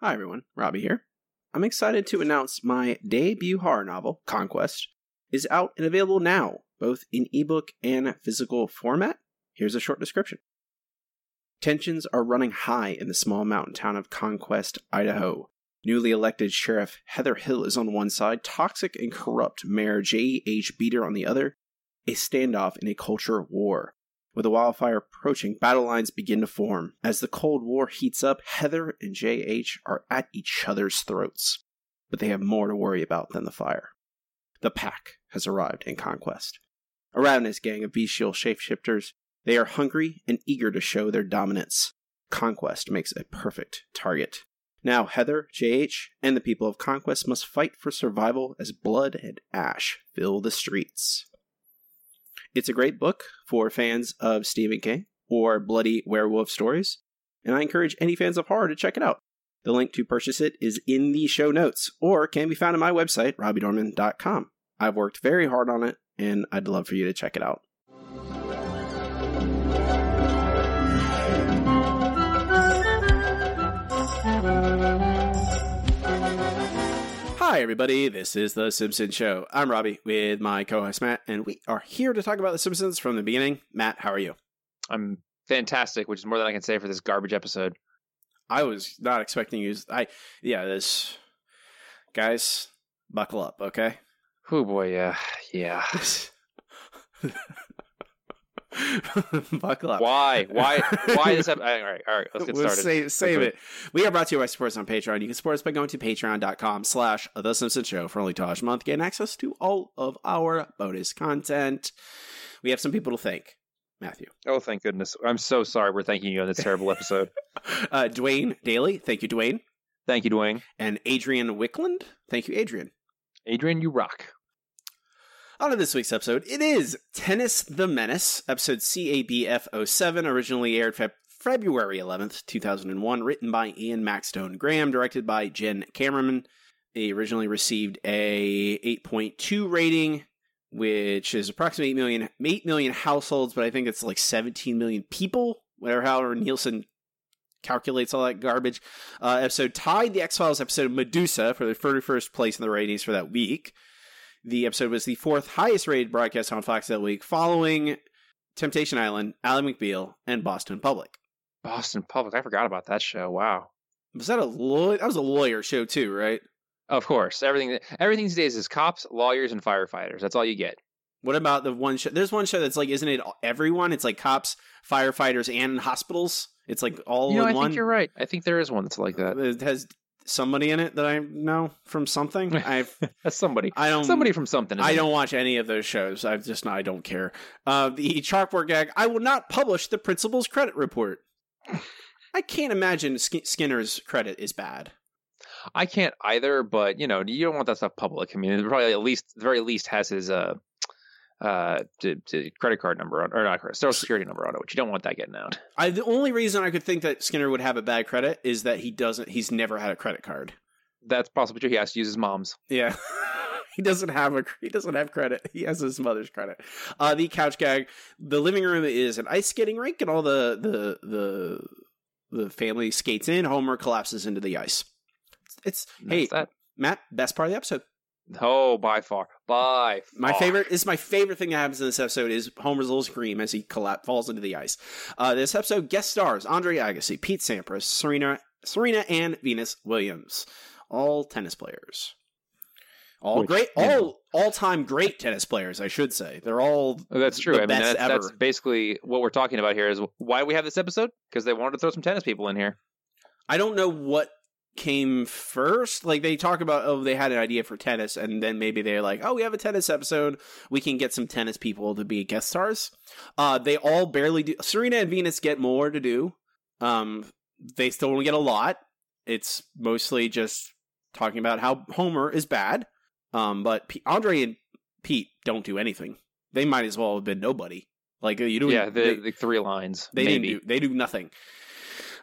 Hi, everyone. Robbie here. I'm excited to announce my debut horror novel, Conquest, is out and available now, both in ebook and physical format. Here's a short description. Tensions are running high in the small mountain town of Conquest, Idaho. Newly elected Sheriff Heather Hill is on one side, toxic and corrupt Mayor J.H. Beater on the other. A standoff in a culture war. With the wildfire approaching, battle lines begin to form. As the Cold War heats up, Heather and JH are at each other's throats. But they have more to worry about than the fire. The pack has arrived in Conquest. A ravenous gang of bestial shapeshifters, they are hungry and eager to show their dominance. Conquest makes a perfect target. Now, Heather, JH, and the people of Conquest must fight for survival as blood and ash fill the streets. It's a great book for fans of Stephen King or bloody werewolf stories, and I encourage any fans of horror to check it out. The link to purchase it is in the show notes or can be found on my website, robbiedorman.com. I've worked very hard on it, and I'd love for you to check it out. Hi, everybody. This is The Simpsons Show. I'm Robbie with my co host Matt, and we are here to talk about The Simpsons from the beginning. Matt, how are you? I'm fantastic, which is more than I can say for this garbage episode. I was not expecting you. I, yeah, this. Guys, buckle up, okay? Oh boy, yeah, yeah. buckle up. Why? Why? Why this? Ep- all right, all right. Let's get We'll started. Save, save Okay. it. We are brought to you by supporters on Patreon. You can support us by going to patreon.com slash The Simpsons Show for only $2 a month. Gain access to all of our bonus content. We have some people to thank. Matthew. Oh, thank goodness. I'm so sorry. We're thanking you on this terrible episode. Uh, Dwayne Daly. Thank you, Dwayne. Thank you, Dwayne. And Adrian Wickland. Thank you, Adrian. Adrian, you rock. On to this week's episode. It is Tennis the Menace, episode CABF07, originally aired Feb- February 11th, 2001, written by Ian Maxtone-Graham, directed by Jen Kamerman. It originally received a 8.2 rating, which is approximately 8 million, 8 million households, but I think it's like 17 million people, whatever, however Nielsen calculates all that garbage. Uh, episode tied the X Files episode Medusa for the 31st place in the ratings for that week. The episode was the fourth highest rated broadcast on Fox that week, following Temptation Island, Ally McBeal, and Boston Public. Boston Public. I forgot about that show. Wow. Was that a lawyer? That was a lawyer show too, right? Of course, everything. Everything these days is cops, lawyers, and firefighters. That's all you get. What about the one show? There's one show that's like, isn't it everyone? It's like cops, firefighters, and hospitals. It's like all you know, in I one. think you're right. I think there is one that's like that. It has somebody in it that I know from something. I've That's somebody. I don't Somebody from something. I isn't it? don't watch any of those shows. I just I don't care. Uh, the chalkboard gag. I will not publish the principal's credit report. I can't imagine Sk- Skinner's credit is bad. I can't either, but you know, you don't want that stuff public. I mean, it probably at least, the very least, has his uh, uh, d- d- credit card number on, or not credit, social security number on it, which you don't want that getting out. I the only reason I could think that Skinner would have a bad credit is that he doesn't. He's never had a credit card. That's possibly true. He has to use his mom's. Yeah. he doesn't have a he doesn't have credit. He has his mother's credit. Uh the couch gag. The living room is an ice skating rink and all the the the the family skates in. Homer collapses into the ice. It's And hey that. Matt, best part of the episode. Oh, by far, by My far. favorite this is my favorite thing that happens in this episode is Homer's little scream as he collapse falls into the ice. Uh, this episode guest stars Andre Agassi, Pete Sampras, Serena Serena and Venus Williams, all tennis players. All Which, great, you know. all all time great tennis players. I should say they're all Oh, That's true. the I mean, best that's, that's ever. basically what we're talking about here. Is why we have this episode because they wanted to throw some tennis people in here. I don't know what came first. Like they talk about, oh, they had an idea for tennis, and then maybe they're like, oh, we have a tennis episode. We can get some tennis people to be guest stars. Uh, they all barely do. Serena and Venus get more to do. Um, they still don't get a lot. It's mostly just talking about how Homer is bad. Um, but P- Andre and Pete don't do anything. They might as well have been nobody. Like you don't. yeah, the, they, the three lines. they maybe. do. They do nothing.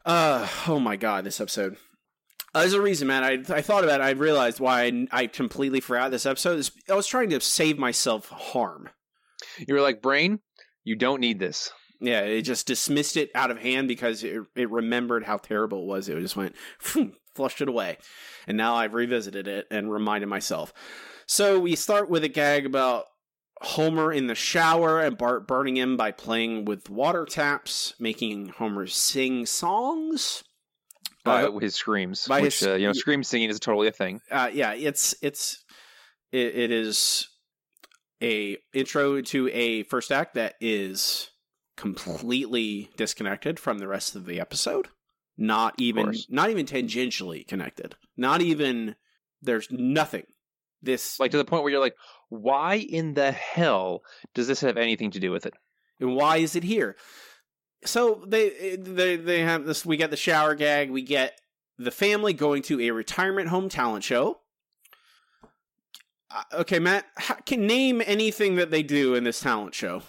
Uh oh my god, this episode. Uh, there's a reason, man. I I thought about it. I realized why I, I completely forgot this episode. Is I was trying to save myself harm. You were like, brain, you don't need this. Yeah, it just dismissed it out of hand because it, it remembered how terrible it was. It just went, "Phew, flushed it away. And now I've revisited it and reminded myself. So we start with a gag about Homer in the shower and Bart burning him by playing with water taps, making Homer sing songs. By Uh, his screams, by which his- uh, you know, scream singing is totally a thing. uh, yeah, it's it's it, it is a intro to a first act that is completely disconnected from the rest of the episode. Not even not even tangentially connected. Not even there's nothing. This Like to the point where you're like, why in the hell does this have anything to do with it? and why is it here? So they they they have this. We get the shower gag. We get the family going to a retirement home talent show. Uh, okay, Matt, how, can name anything that they do in this talent show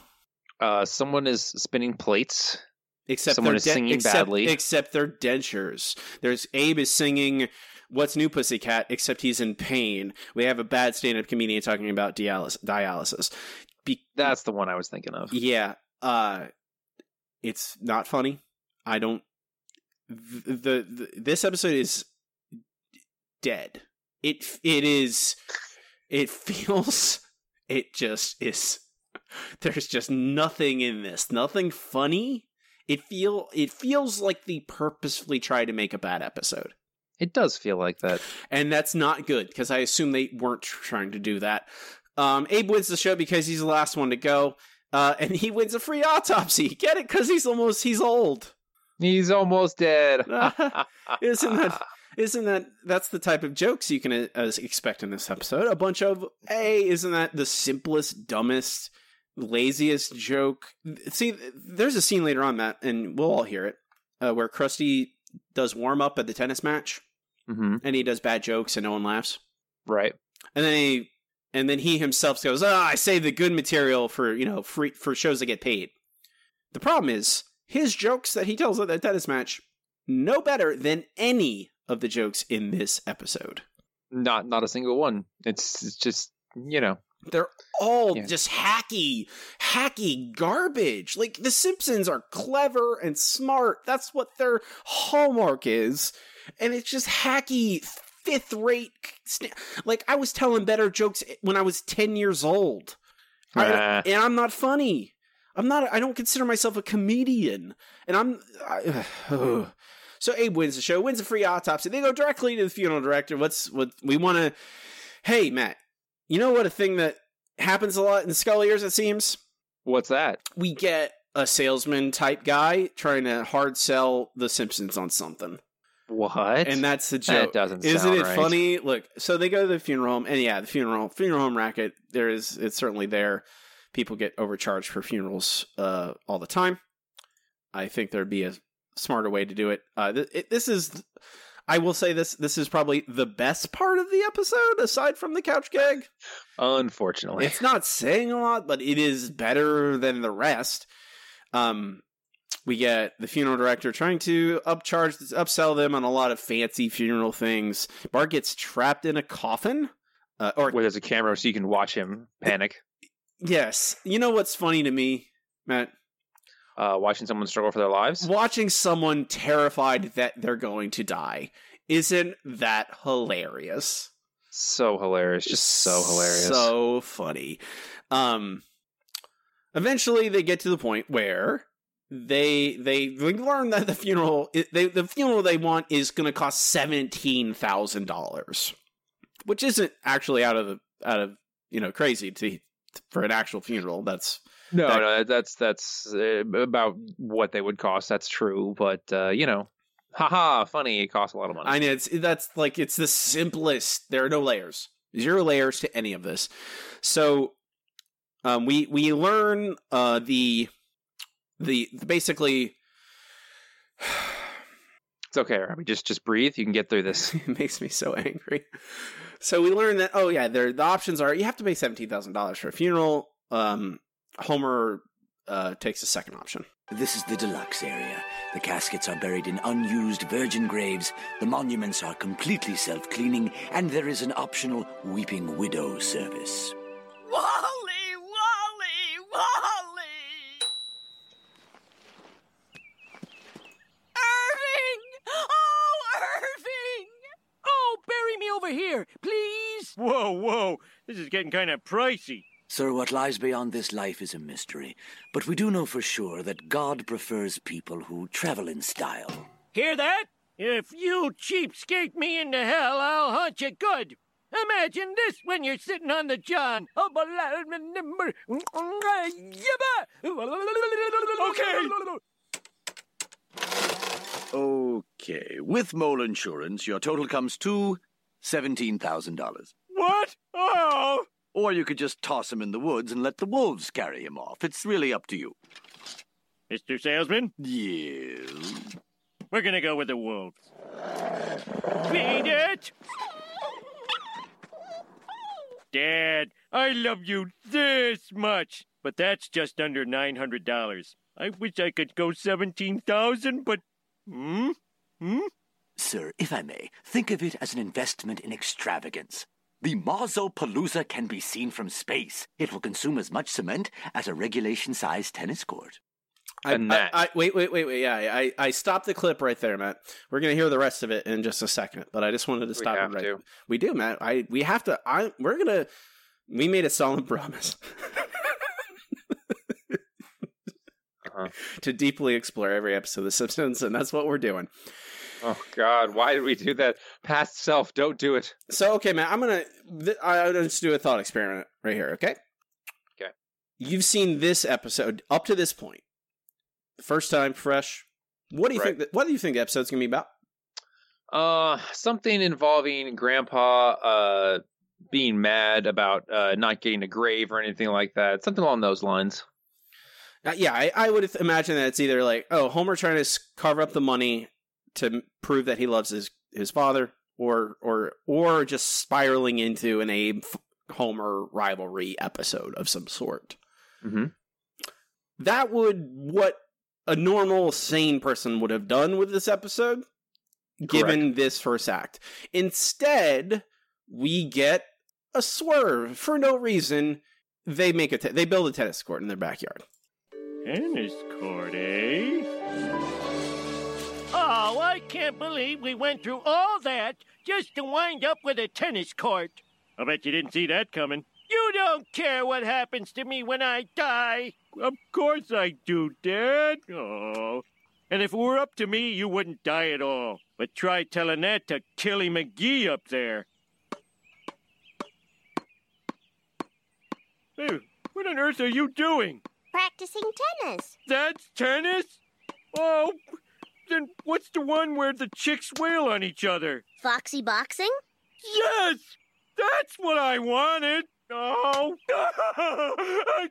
Uh, someone is spinning plates. except Someone is singing except, badly. except their dentures. There's Abe is singing "What's New, Pussycat," except he's in pain. We have a bad stand-up comedian talking about dialysis. dialysis. Be- That's the one I was thinking of. Yeah, uh it's not funny. I don't the, the, this episode is dead. It it is it feels it just is there's just nothing in this. Nothing funny. It feel it feels like they purposefully try to make a bad episode. It does feel like that. And that's not good because I assume they weren't trying to do that. Um, Abe wins the show because he's the last one to go. Uh, and he wins a free autopsy. Get it? Because he's almost he's old. He's almost dead. Isn't that isn't that that's the type of jokes you can uh, expect in this episode? A bunch of hey, isn't that the simplest, dumbest, laziest joke? See, there's a scene later on, Matt, and we'll all hear it, uh, where Krusty does warm up at the tennis match, hmm and he does bad jokes, and no one laughs. Right. and then he and then he himself goes, "Ah, I save the good material for you know free for shows that get paid." The problem is his jokes that he tells at that tennis match no better than any of the jokes in this episode. Not not a single one. It's, it's just you know. They're all Yeah. just hacky, hacky garbage. Like the Simpsons are clever and smart. That's what their hallmark is, and it's just hacky fifth rate. sna- Like I was telling better jokes when I was ten years old. I- Ah. and I'm not funny. I'm not. I don't consider myself a comedian, and I'm. I, so Abe wins the show, wins a free autopsy. They go directly to the funeral director. What's what we want to? Hey, Matt. You know what? A thing that happens a lot in Scully Years. It seems What's that? we get a salesman type guy trying to hard sell The Simpsons on something, What? and that's the joke. That doesn't Isn't it right. funny? Look, so they go to the funeral home, and yeah, the funeral funeral home racket. There is it's certainly there. People get overcharged for funerals uh, all the time. I think there'd be a smarter way to do it. Uh, th- it. This is, I will say this. This is probably the best part of the episode, aside from the couch gag. Unfortunately. It's not saying a lot, but it is better than the rest. Um, we get the funeral director trying to upcharge, upsell them on a lot of fancy funeral things. Bart gets trapped in a coffin. Uh, or Where there's a camera so you can watch him panic. yes, you know what's funny to me, Matt? Uh, watching someone struggle for their lives. Watching someone terrified that they're going to die. Isn't that hilarious? So hilarious. Just so hilarious. So funny. Um eventually they get to the point where they they, learn that the funeral they the funeral they want is going to cost $17,000 which isn't actually out of the out of you know crazy to for an actual funeral that's no, that- no, that's that's uh, about what they would cost. That's true, but uh, you know, haha, funny. It costs a lot of money. I know it's that's like it's the simplest. There are no layers, zero layers to any of this. So, um, we we learn uh the the basically it's okay, Robbie. Just just breathe. You can get through this. it makes me so angry. So we learn that oh yeah, there the options are you have to pay seventeen thousand dollars for a funeral. Um, Homer uh takes the second option. This is the deluxe area. The caskets are buried in unused virgin graves, the monuments are completely self cleaning, and there is an optional weeping widow service. Over here, please? Whoa, whoa. This is getting kind of pricey. Sir, what lies beyond this life is a mystery, but we do know for sure that God prefers people who travel in style. Hear that? If you cheapskate me into hell, I'll hunt you good. Imagine this when you're sitting on the john. Okay. Okay, with mole insurance, your total comes to $17,000. What? Oh! Or you could just toss him in the woods and let the wolves carry him off. It's really up to you. Mr. Salesman, Yes. we're gonna go with the wolves. Beat it! Dad, I love you this much, but that's just under nine hundred dollars. I wish I could go seventeen thousand, but hmm, hmm. Sir, if I may, think of it as an investment in extravagance. The Mausopalooza can be seen from space. It will consume as much cement as a regulation sized tennis court. I, And that. I, wait, wait, wait, wait. Yeah, I, I stopped the clip right there, Matt. We're gonna hear the rest of it in just a second, but I just wanted to stop have it right. to. We do, Matt. I we have to. I we're gonna. We made a solemn promise Uh-huh. to deeply explore every episode of The Simpsons, and that's what we're doing. Oh God, why did we do that? Past self, don't do it. So, okay, man, I'm gonna. Th- gonna just do a thought experiment right here. Okay. Okay. You've seen this episode up to this point, first time, fresh. What do you Right. think? That, what do you think the episode's gonna be about? Uh, something involving Grandpa uh being mad about uh not getting a grave or anything like that. Something along those lines. Uh, yeah, I, I would imagine that it's either like, oh, Homer trying to carve up the money to prove that he loves his his father, or or or just spiraling into an Abe Homer rivalry episode of some sort. Mm-hmm. That would what a normal sane person would have done with this episode, given this first act. Instead, we get a swerve for no reason. They make a te- they build a tennis court in their backyard. Tennis court, eh? Oh, I can't believe we went through all that just to wind up with a tennis court. I bet you didn't see that coming. You don't care what happens to me when I die. Of course I do, Dad. Oh. And if it were up to me, you wouldn't die at all. But try telling that to Killy McGee up there. Hey, what on earth are you doing? Practicing tennis. That's tennis? Oh, then what's the one where the chicks wail on each other? Foxy boxing? Yes! That's what I wanted! Oh!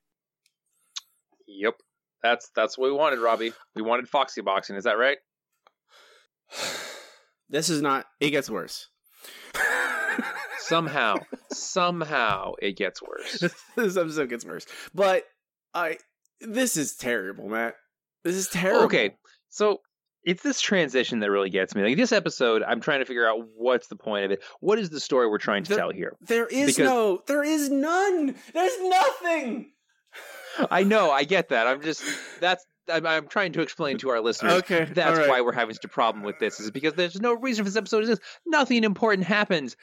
Yep. That's that's what we wanted, Robbie. We wanted Foxy boxing. Is that right? This is not. It gets worse. Somehow, somehow it gets worse. this episode gets worse. But I. This is terrible, Matt. This is terrible. Okay, so it's this transition that really gets me. Like this episode, I'm trying to figure out what's the point of it. What is the story we're trying to The- tell here? There is Because- no. There is none. There's nothing. I know, I get that. I'm just that's I'm, I'm trying to explain to our listeners. Okay, That's right. why we're having such a problem with this, is because there's no reason for this episode to exist. Nothing important happens.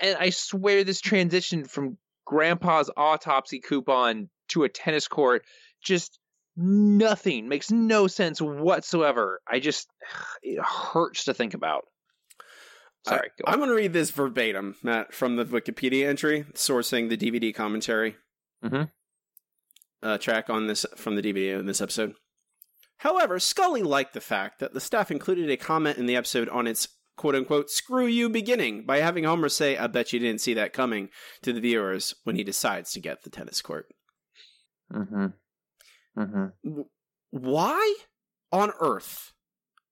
And I swear this transition from grandpa's autopsy coupon to a tennis court just nothing makes no sense whatsoever. I just it hurts to think about. Sorry, go I, am going to read this verbatim, Matt, from the Wikipedia entry, sourcing the DVD commentary Mhm. uh, track on this from the DVD in this episode. However, Scully liked the fact that the staff included a comment in the episode on its quote unquote screw you beginning by having Homer say, I bet you didn't see that coming to the viewers when he decides to get the tennis court. Mm-hmm. Mm-hmm. Why on earth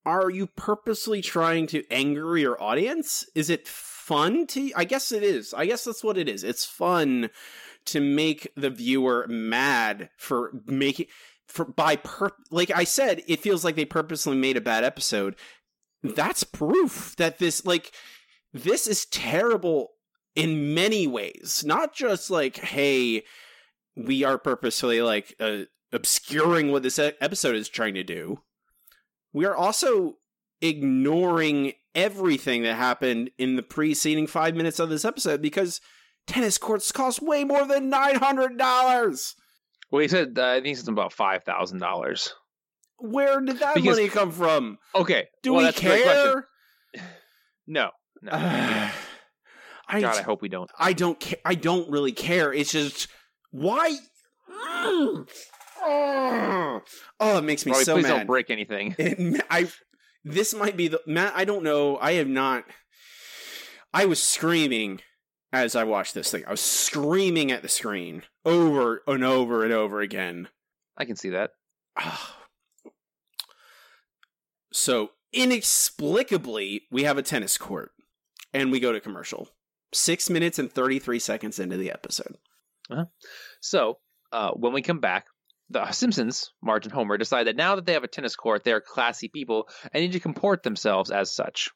are you purposely trying to anger your audience? Is it fun to I guess it is. I guess that's what it is. It's fun to make the viewer mad for making for by per like I said, it feels like they purposely made a bad episode. That's proof that this like this is terrible in many ways. Not just like, hey, we are purposely like uh, obscuring what this episode is trying to do. We are also ignoring everything that happened in the preceding five minutes of this episode because tennis courts cost way more than nine hundred dollars. Well, he said uh, I think it's about five thousand dollars. Where did that Because- money come from? Okay, Do well, we that's a great question. care? No, no. I, God, I hope we don't. I don't care. I don't really care. It's just why. Oh, it makes me Robbie, so please mad. don't break anything. It- I this might be the Matt. I don't know. I have not. I was screaming as I watched this thing. I was screaming at the screen over and over and over again. I can see that. So inexplicably, we have a tennis court, and we go to commercial. Six minutes and thirty three seconds into the episode. So uh, when we come back, the Simpsons, Marge and Homer, decide that now that they have a tennis court, they are classy people and need to comport themselves as such.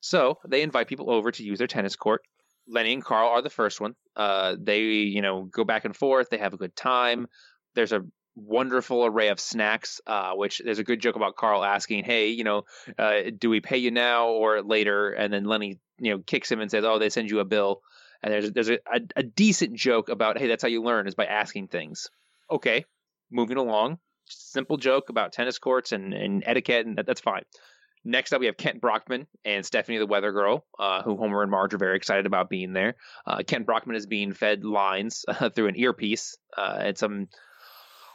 So they invite people over to use their tennis court. Lenny and Carl are the first one. Uh, they, you know, go back and forth. They have a good time. There's a wonderful array of snacks. Uh, which there's a good joke about Carl asking, "Hey, you know, uh, do we pay you now or later?" And then Lenny, you know, kicks him and says, "Oh, they send you a bill." And there's there's a, a, a decent joke about, "Hey, that's how you learn is by asking things." Okay, moving along. Simple joke about tennis courts and, and etiquette, and that, that's fine. Next up, we have Kent Brockman and Stephanie the Weather Girl, uh, who Homer and Marge are very excited about being there. Uh, Kent Brockman is being fed lines uh, through an earpiece uh, and some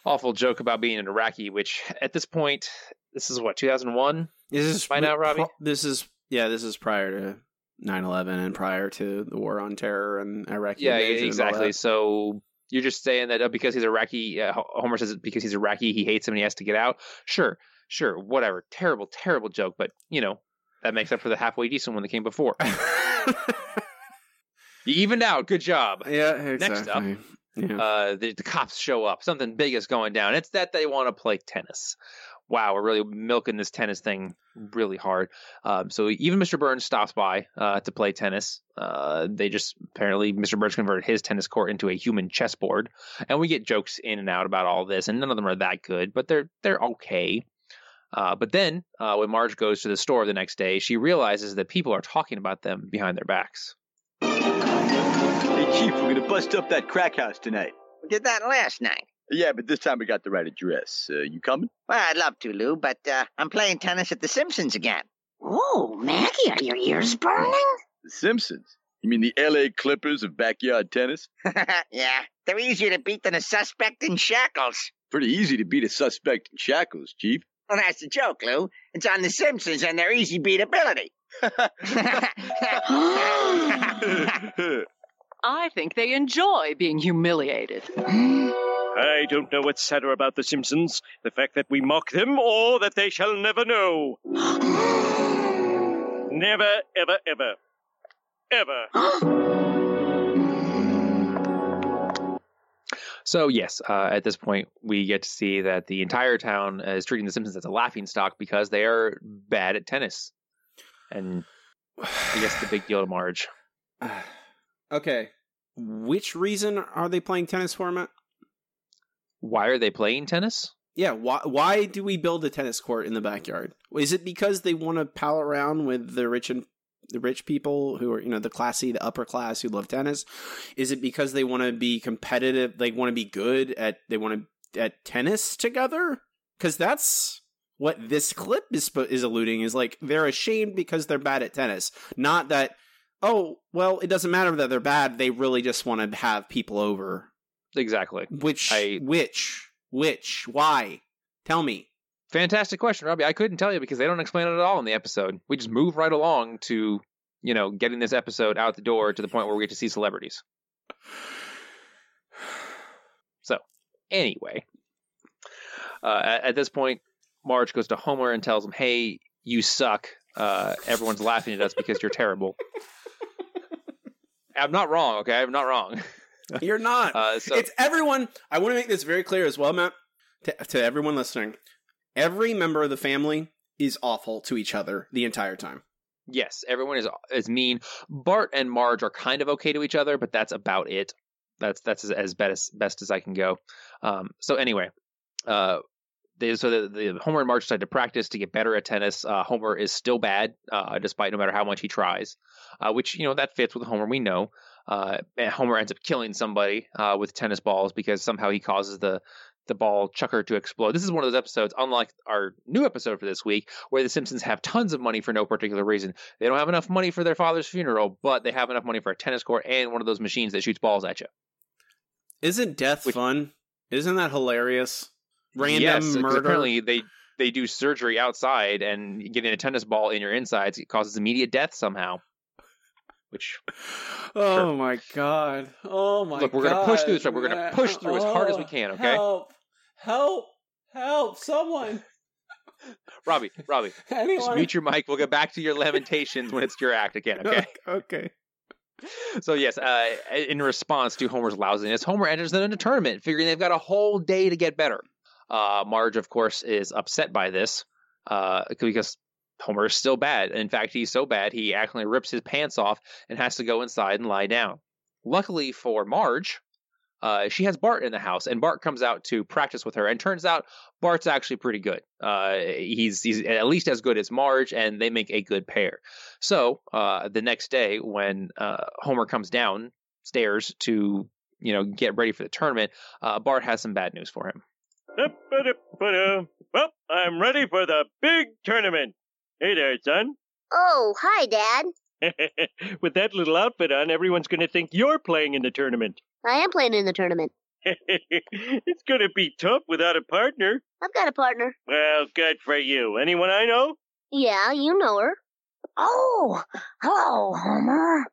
awful joke about being an Iraqi, which at this point, this is what, 2001? Is This is Find out, Robbie? This is yeah. This is prior to 9-11 and prior to the war on terror and Iraq. Yeah, invasion and all exactly. So you're just saying that uh, because he's Iraqi, uh, Homer says because he's a Iraqi, he hates him and he has to get out. Sure, sure, whatever. Terrible, terrible joke, but you know that makes up for the halfway decent one that came before. You evened out. Good job. yeah, exactly. Next up. Yeah. Uh, the, the cops show up. Something big is going down. It's that they want to play tennis. Wow, we're really milking this tennis thing really hard. Um, so even Mr. Burns stops by uh, to play tennis. Uh, they just apparently Mr. Burns converted his tennis court into a human chessboard, and we get jokes in and out about all this, and none of them are that good, but they're they're okay. Uh, but then uh, when Marge goes to the store the next day, she realizes that people are talking about them behind their backs. Hey, Chief, we're gonna bust up that crack house tonight. We did that last night. Yeah, but this time we got the right address. Uh, you coming? Well, I'd love to, Lou, but uh, I'm playing tennis at the Simpsons again. Oh, Maggie, are your ears burning? The Simpsons? You mean the L.A. Clippers of backyard tennis? yeah, they're easier to beat than a suspect in shackles. Pretty easy to beat a suspect in shackles, Chief. Well, that's the joke, Lou. It's on the Simpsons and their easy beatability. I think they enjoy being humiliated. I don't know what's sadder about The Simpsons the fact that we mock them or that they shall never know. never, ever, ever. Ever. So yes, uh, at this point, we get to see that the entire town is treating the Simpsons as a laughing stock because they are bad at tennis, and I guess the big deal to Marge. Okay. Which reason are they playing tennis format? Why are they playing tennis? Yeah, why why do we build a tennis court in the backyard? Is it because they want to pal around with the rich and the rich people who are, you know, the classy, the upper class who love tennis? Is it because they want to be competitive, they want to be good at they want to at tennis together? Cuz that's what this clip is is alluding is like they're ashamed because they're bad at tennis, not that oh, well, it doesn't matter that they're bad, they really just want to have people over. Exactly. Which I- which which why? Tell me. Fantastic question, Robbie. I couldn't tell you because they don't explain it at all in the episode. We just move right along to, you know, getting this episode out the door to the point where we get to see celebrities. So, anyway, uh, at, at this point, Marge goes to Homer and tells him, "Hey, you suck. Uh, everyone's laughing at us because you're terrible." I'm not wrong, okay? I'm not wrong. You're not. Uh, so it's everyone. I want to make this very clear as well, Matt, to, to everyone listening. Every member of the family is awful to each other the entire time. Yes, everyone is is mean. Bart and Marge are kind of okay to each other, but that's about it. That's that's as, as best as best as I can go. Um, so anyway, uh, they, so the, the Homer and Marge decide to practice to get better at tennis. Uh, Homer is still bad, uh, despite no matter how much he tries, uh, which you know that fits with Homer. We know. Uh, and Homer ends up killing somebody uh, with tennis balls because somehow he causes the the ball chucker to explode. This is one of those episodes, unlike our new episode for this week, where the Simpsons have tons of money for no particular reason. They don't have enough money for their father's funeral, but they have enough money for a tennis court and one of those machines that shoots balls at you. Isn't death Which- fun? Isn't that hilarious? Random yes, murder. apparently they they do surgery outside and getting a tennis ball in your insides it causes immediate death somehow. Which Oh Sure. my god. Oh my God. Look, we're gonna push through this, right? We're gonna push through as hard as we can, okay? Help. Help. Help someone. Robbie, Robbie, just Anyone. mute your mic. We'll get back to your lamentations when it's your act again, okay? okay. So yes, uh, in response to Homer's lousiness, Homer enters them into tournament, figuring they've got a whole day to get better. Uh, Marge, of course, is upset by this uh, because Homer is still bad. In fact, he's so bad he actually rips his pants off and has to go inside and lie down. Luckily for Marge, uh, she has Bart in the house, and Bart comes out to practice with her. And turns out Bart's actually pretty good. Uh, he's he's at least as good as Marge, and they make a good pair. So uh, the next day, when uh, Homer comes downstairs to you know get ready for the tournament, uh, Bart has some bad news for him. Da-ba-da-ba-da. Well, I'm ready for the big tournament. Hey there, son. Oh, hi, Dad. With that little outfit on, everyone's going to think you're playing in the tournament. I am playing in the tournament. it's going to be tough without a partner. I've got a partner. Well, good for you. Anyone I know? Yeah, you know her. Oh, hello, Homer.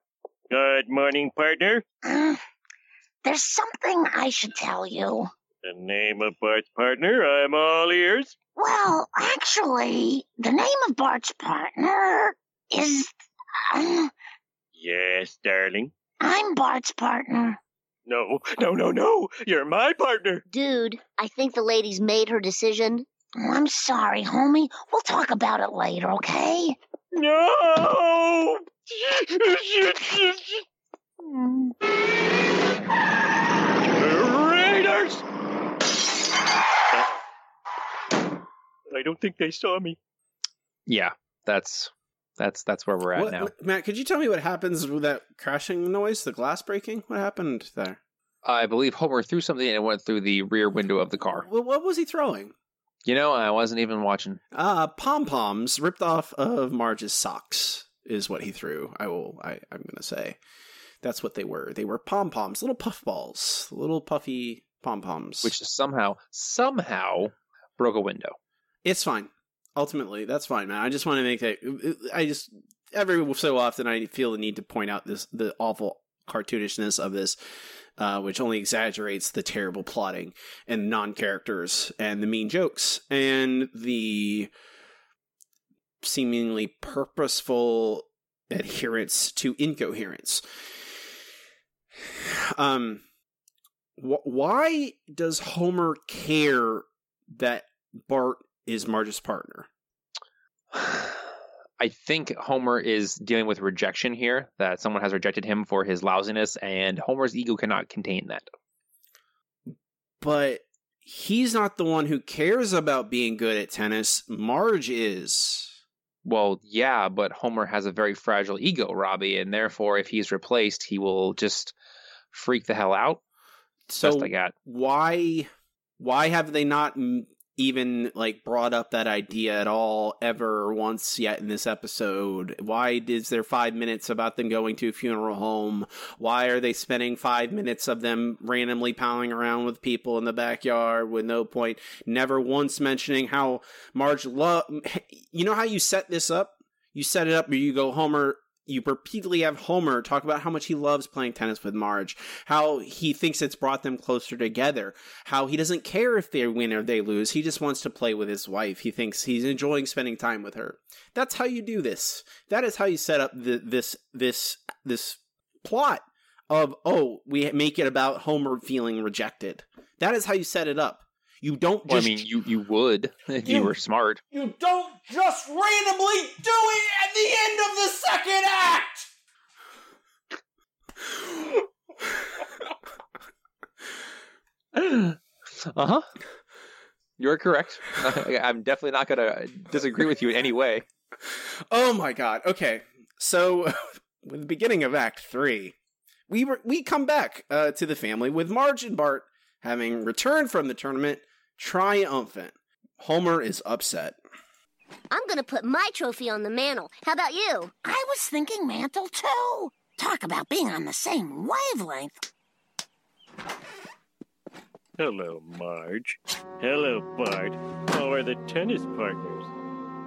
Good morning, partner. Uh, there's something I should tell you. The name of Bart's partner, I'm all ears. Well, actually, the name of Bart's partner is. Uh, Yes, darling. I'm Bart's partner. No, no, no, no. You're my partner. Dude, I think the lady's made her decision. Oh, I'm sorry, homie. We'll talk about it later, okay? No! Raiders! I don't think they saw me. Yeah, that's that's that's where we're at What- now. Matt, could you tell me what happens with that crashing noise, the glass breaking? What happened there? I believe Homer threw something and it went through the rear window of the car. What, what was he throwing? You know, I wasn't even watching. Uh, pom poms ripped off of Marge's socks is what he threw. I will. I, I'm gonna say that's what they were. They were pom poms, little puff balls, little puffy pom poms. which somehow somehow broke a window. It's fine. Ultimately, that's fine, man. I just want to make that. I just every so often I feel the need to point out this the awful cartoonishness of this, uh, which only exaggerates the terrible plotting and non characters and the mean jokes and the seemingly purposeful adherence to incoherence. Um, wh- why does Homer care that Bart is Marge's partner? I think Homer is dealing with rejection here, that someone has rejected him for his lousiness, and Homer's ego cannot contain that. But he's not the one who cares about being good at tennis. Marge is. Well, yeah, but Homer has a very fragile ego, Robbie, and therefore, if he's replaced, he will just freak the hell out. So Best I got. why why have they not even like brought up that idea at all ever once yet in this episode? Why is there 5 minutes about them going to a funeral home? Why are they spending 5 minutes of them randomly palling around with people in the backyard with no point never once mentioning how Marge love you know how you set this up? You set it up where you go Homer you repeatedly have Homer talk about how much he loves playing tennis with Marge, how he thinks it's brought them closer together, how he doesn't care if they win or they lose. He just wants to play with his wife. He thinks he's enjoying spending time with her. That's how you do this. That is how you set up the, this this this plot of oh, we make it about Homer feeling rejected. That is how you set it up. You don't Well, I just mean, you, you would if you You- were smart. you don't just randomly do it at the end of the second act. uh huh. You're correct. I'm definitely not going to disagree with you in any way. Oh my god. Okay. So, with the beginning of Act 3, we were, we come back uh, to the family with Marge and Bart having returned from the tournament triumphant. Homer is upset. I'm gonna put my trophy on the mantle. How about you? I was thinking mantle too. Talk about being on the same wavelength. Hello, Marge. Hello, Bart. How are the tennis partners?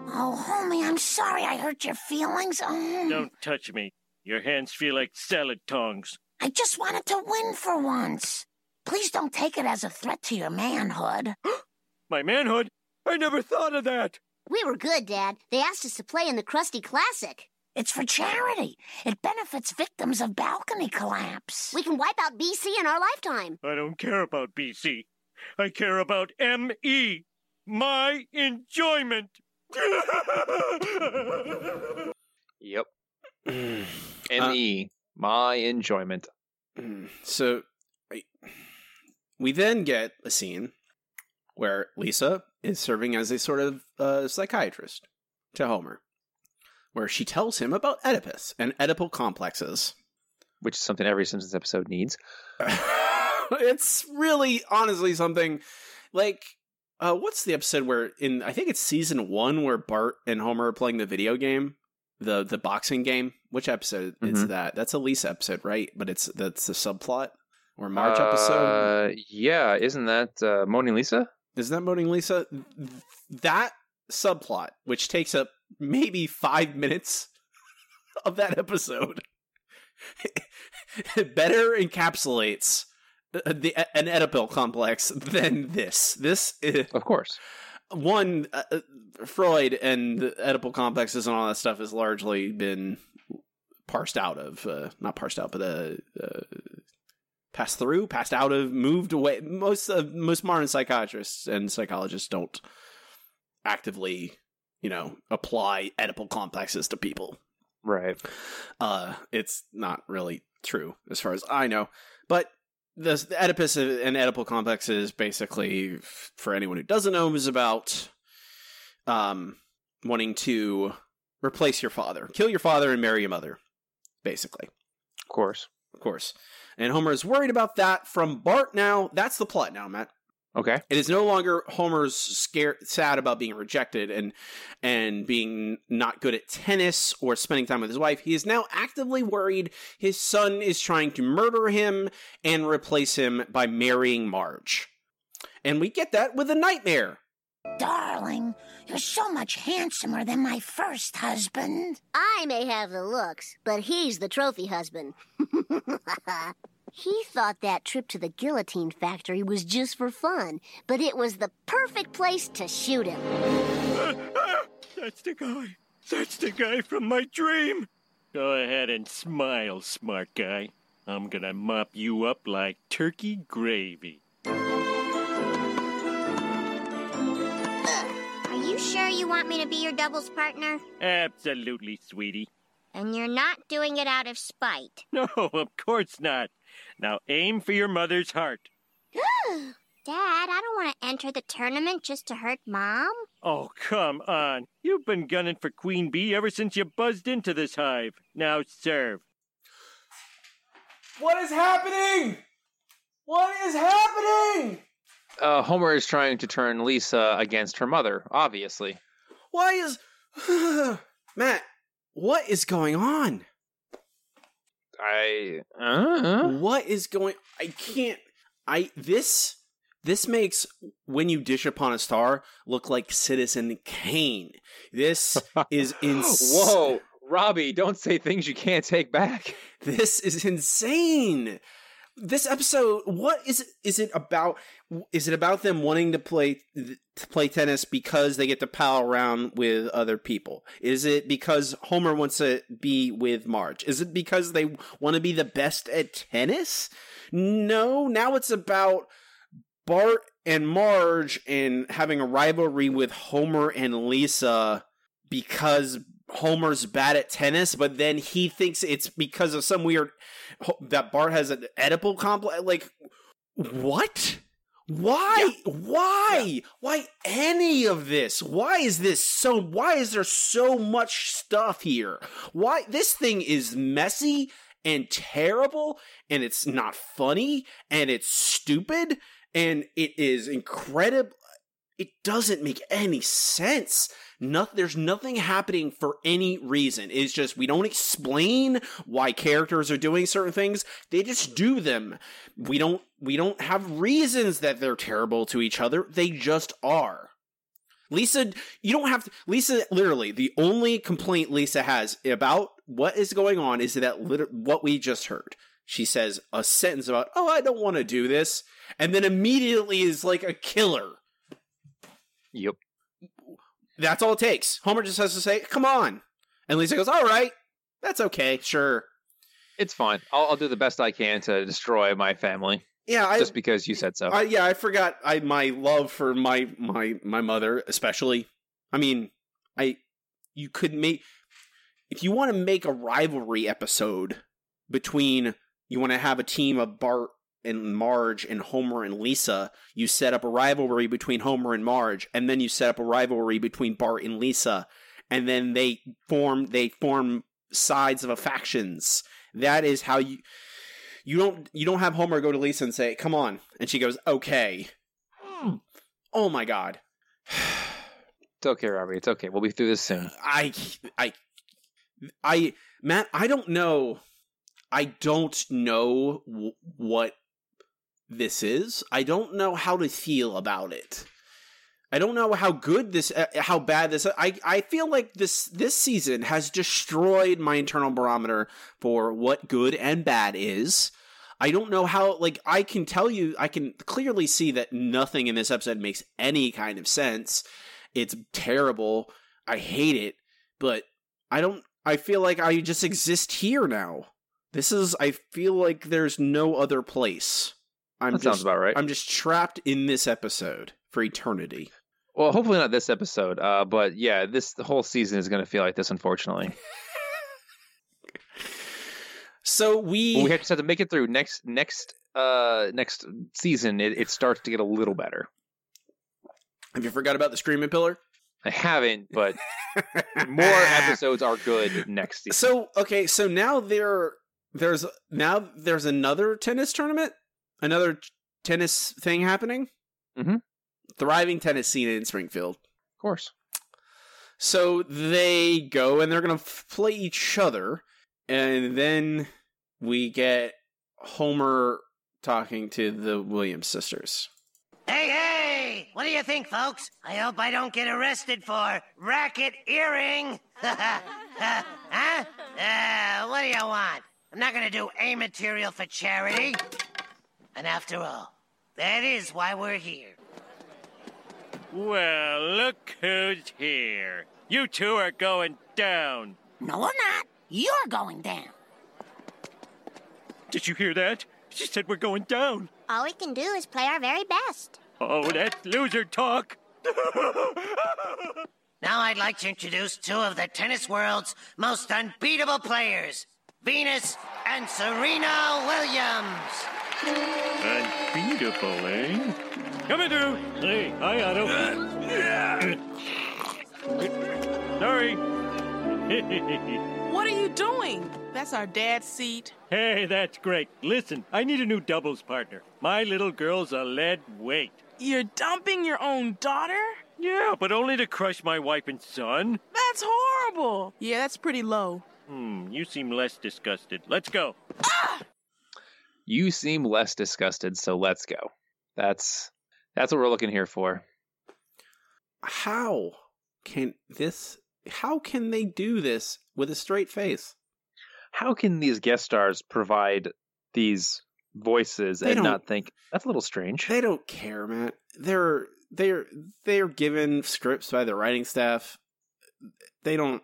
Oh, homie, I'm sorry I hurt your feelings. Oh, Don't touch me. Your hands feel like salad tongs. I just wanted to win for once. Please don't take it as a threat to your manhood. My manhood? I never thought of that. We were good, Dad. They asked us to play in the Krusty Classic. It's for charity. It benefits victims of balcony collapse. We can wipe out BC in our lifetime. I don't care about BC. I care about ME. My enjoyment. Yep. Uh, M.E. my enjoyment. So, I- we then get a scene where Lisa is serving as a sort of uh, psychiatrist to Homer, where she tells him about Oedipus and Oedipal complexes. Which is something every Simpsons episode needs. it's really honestly something like uh what's the episode where in I think it's season 1 where Bart and Homer are playing the video game, the the boxing game. Which episode is Mhm. that? That's a Lisa episode, right? But it's that's the subplot or March episode. Uh, yeah, isn't that uh, Moaning Lisa? Isn't that Moaning Lisa? That subplot, which takes up maybe five minutes of that episode, better encapsulates uh, the an Oedipal complex than this. This is, Of course. one uh, uh, Freud and the Oedipal complexes and all that stuff has largely been parsed out of, uh, not parsed out, but uh, uh, passed through, passed out of, moved away. Most of most modern psychiatrists and psychologists don't actively, you know, apply Oedipal complexes to people. Right. Uh, it's not really true as far as I know. But the, the Oedipus and Oedipal complex is basically, for anyone who doesn't know, is about um, wanting to replace your father, kill your father, and marry your mother, basically. Of course. Of course. And Homer is worried about that from Bart now. That's the plot now, Matt. Okay. It is no longer Homer's scared, sad about being rejected and and being not good at tennis or spending time with his wife. He is now actively worried his son is trying to murder him and replace him by marrying Marge. And we get that with a nightmare. Darling, you're so much handsomer than my first husband. I may have the looks, but he's the trophy husband. he thought that trip to the guillotine factory was just for fun, but it was the perfect place to shoot him. That's the guy. That's the guy from my dream. Go ahead and smile, smart guy. I'm gonna mop you up like turkey gravy. Want me to be your doubles partner? Absolutely, sweetie. And you're not doing it out of spite. No, of course not. Now aim for your mother's heart. Dad, I don't want to enter the tournament just to hurt Mom. Oh, come on. You've been gunning for Queen Bee ever since you buzzed into this hive. Now serve. What is happening? What is happening? Uh, Homer is trying to turn Lisa against her mother, obviously. Why is Matt? What is going on? I. Uh, What is going? I can't. I this this makes when you dish upon a star look like Citizen Kane. This is insane. Whoa, Robbie! Don't say things you can't take back. This is insane. This episode, what is it? Is it about? Is it about them wanting to play to play tennis because they get to pal around with other people? Is it because Homer wants to be with Marge? Is it because they want to be the best at tennis? No, now it's about Bart and Marge and having a rivalry with Homer and Lisa because Homer's bad at tennis, but then he thinks it's because of some weird that Bart has an Oedipal complex. Like, what? Why? Why? Why any of this? Why is this so? Why is there so much stuff here? Why this thing is messy and terrible, and it's not funny, and it's stupid, and it is incredible. It doesn't make any sense. No, there's nothing happening for any reason. It's just we don't explain why characters are doing certain things. They just do them. We don't we don't have reasons that they're terrible to each other. They just are. Lisa, you don't have to. Lisa, literally, the only complaint Lisa has about what is going on is that what we just heard. She says a sentence about, "Oh, I don't want to do this," and then immediately is like a killer. Yep. That's all it takes. Homer just has to say, "Come on," and Lisa goes, "All right, that's okay, sure." It's fine. I'll, I'll do the best I can to destroy my family. Yeah, I, just because you said so. I, yeah, I forgot I my love for my my my mother, especially. I mean, I you could make if you want to make a rivalry episode between you want to have a team of Bart and Marge and Homer and Lisa, you set up a rivalry between Homer and Marge, and then you set up a rivalry between Bart and Lisa, and then they form they form sides of a factions. That is how you you don't you don't have Homer go to Lisa and say, "Come on," and she goes, "Okay." Hmm. Oh my god. It's okay, Robbie. It's okay. We'll be through this soon. I I I Matt, I don't know. I don't know w- what this is. I don't know how to feel about it. I don't know how good this, uh, how bad this. I I feel like this this season has destroyed my internal barometer for what good and bad is. I don't know how. Like I can tell you, I can clearly see that nothing in this episode makes any kind of sense. It's terrible. I hate it, but I don't. I feel like I just exist here now. This is. I feel like there's no other place. I'm That just, sounds about right. I'm just trapped in this episode for eternity. Well, hopefully not this episode. Uh, but yeah, this the whole season is going to feel like this, unfortunately. So we But we have just have to make it through next next uh next season. It, it starts to get a little better. have you forgot about the screaming pillar? I haven't, but more episodes are good next season. So okay, so now there there's now there's another tennis tournament, another t- tennis thing happening. Mhm. Thriving tennis scene in Springfield. Of course. So they go and they're gonna f- play each other, and then we get Homer talking to the Williams sisters. Hey, hey! What do you think, folks? I hope I don't get arrested for racketeering. huh? Uh, what do you want? I'm not gonna do a material for charity. And after all, that is why we're here. Well, look who's here. You two are going down. No, we're not. You're going down. Did you hear that? She said we're going down. All we can do is play our very best. Oh, that's loser talk. Now I'd like to introduce two of the tennis world's most unbeatable players, Venus and Serena Williams. Unbeatable, eh? Coming through. Hey, hi, Otto. Sorry. What are you doing? That's our dad's seat. hey, that's great. Listen, I need a new doubles partner. My little girl's a lead weight. You're dumping your own daughter? Yeah, but only to crush my wife and son. That's horrible. Yeah, that's pretty low. Hmm, you seem less disgusted. Let's go. You seem less disgusted, so let's go. That's that's what we're looking here for. How can this? How can they do this with a straight face? How can these guest stars provide these voices They and not think that's a little strange? They don't care, man. They're they're they're given scripts by the writing staff. They don't.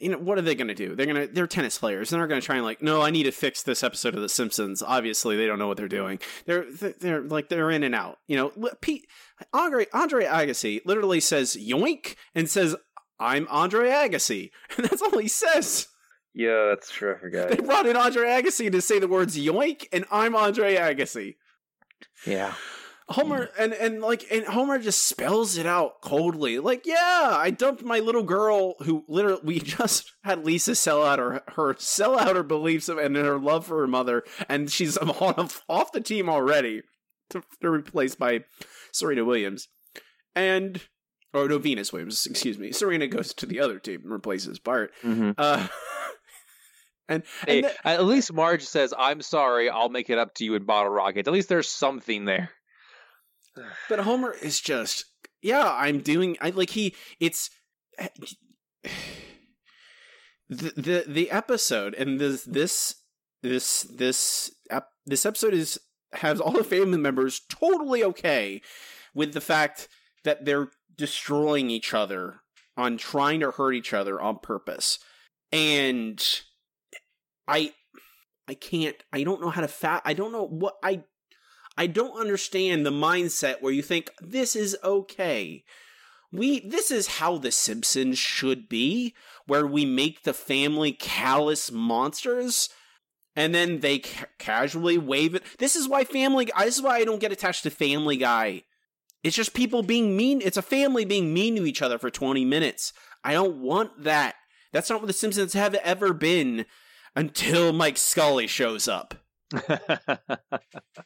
You know what are they going to do? They're gonna they're tennis players. They're not going to try and like, no, I need to fix this episode of The Simpsons. Obviously, they don't know what they're doing. They're they're like they're in and out. You know, Pete Andre Andre Agassi literally says yoink and says I'm Andre Agassi, and that's all he says. Yeah, that's true. I forgot. They brought in Andre Agassi to say the words yoink and I'm Andre Agassi. Yeah. Homer and and like and Homer just spells it out coldly. Like, yeah, I dumped my little girl who literally we just had Lisa sell out her her sell out her beliefs of, and her love for her mother, and she's on off the team already to, to replaced by Serena Williams, and or no Venus Williams, excuse me. Serena goes to the other team and replaces Bart. Mhm. Uh, and, Hey, and at least Marge says, "I'm sorry. I'll make it up to you in Bottle Rocket." At least there's something there. But Homer is just yeah, I'm doing I like he it's the the, the episode and this this this this ep, this episode is has all the family members totally okay with the fact that they're destroying each other on trying to hurt each other on purpose. And I I can't I don't know how to fat I don't know what I I don't understand the mindset where you think this is okay. We this is how the Simpsons should be, where we make the family callous monsters and then they ca- casually wave it. This is why family this is why I don't get attached to Family Guy. It's just people being mean. It's a family being mean to each other for 20 minutes. I don't want that. That's not what the Simpsons have ever been until Mike Scully shows up. and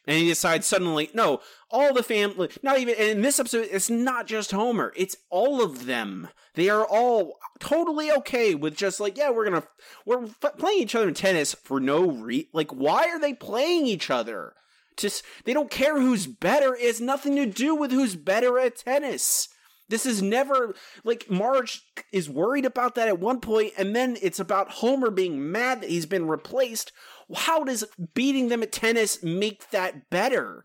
he decides suddenly, no, all the family, not even, in this episode, it's not just Homer, it's all of them. They are all totally okay with just like, yeah, we're gonna, we're f- playing each other in tennis for no re, like, why are they playing each other? Just, they don't care who's better. It has nothing to do with who's better at tennis. This is never like Marge is worried about that at one point, and then it's about Homer being mad that he's been replaced. How does beating them at tennis make that better?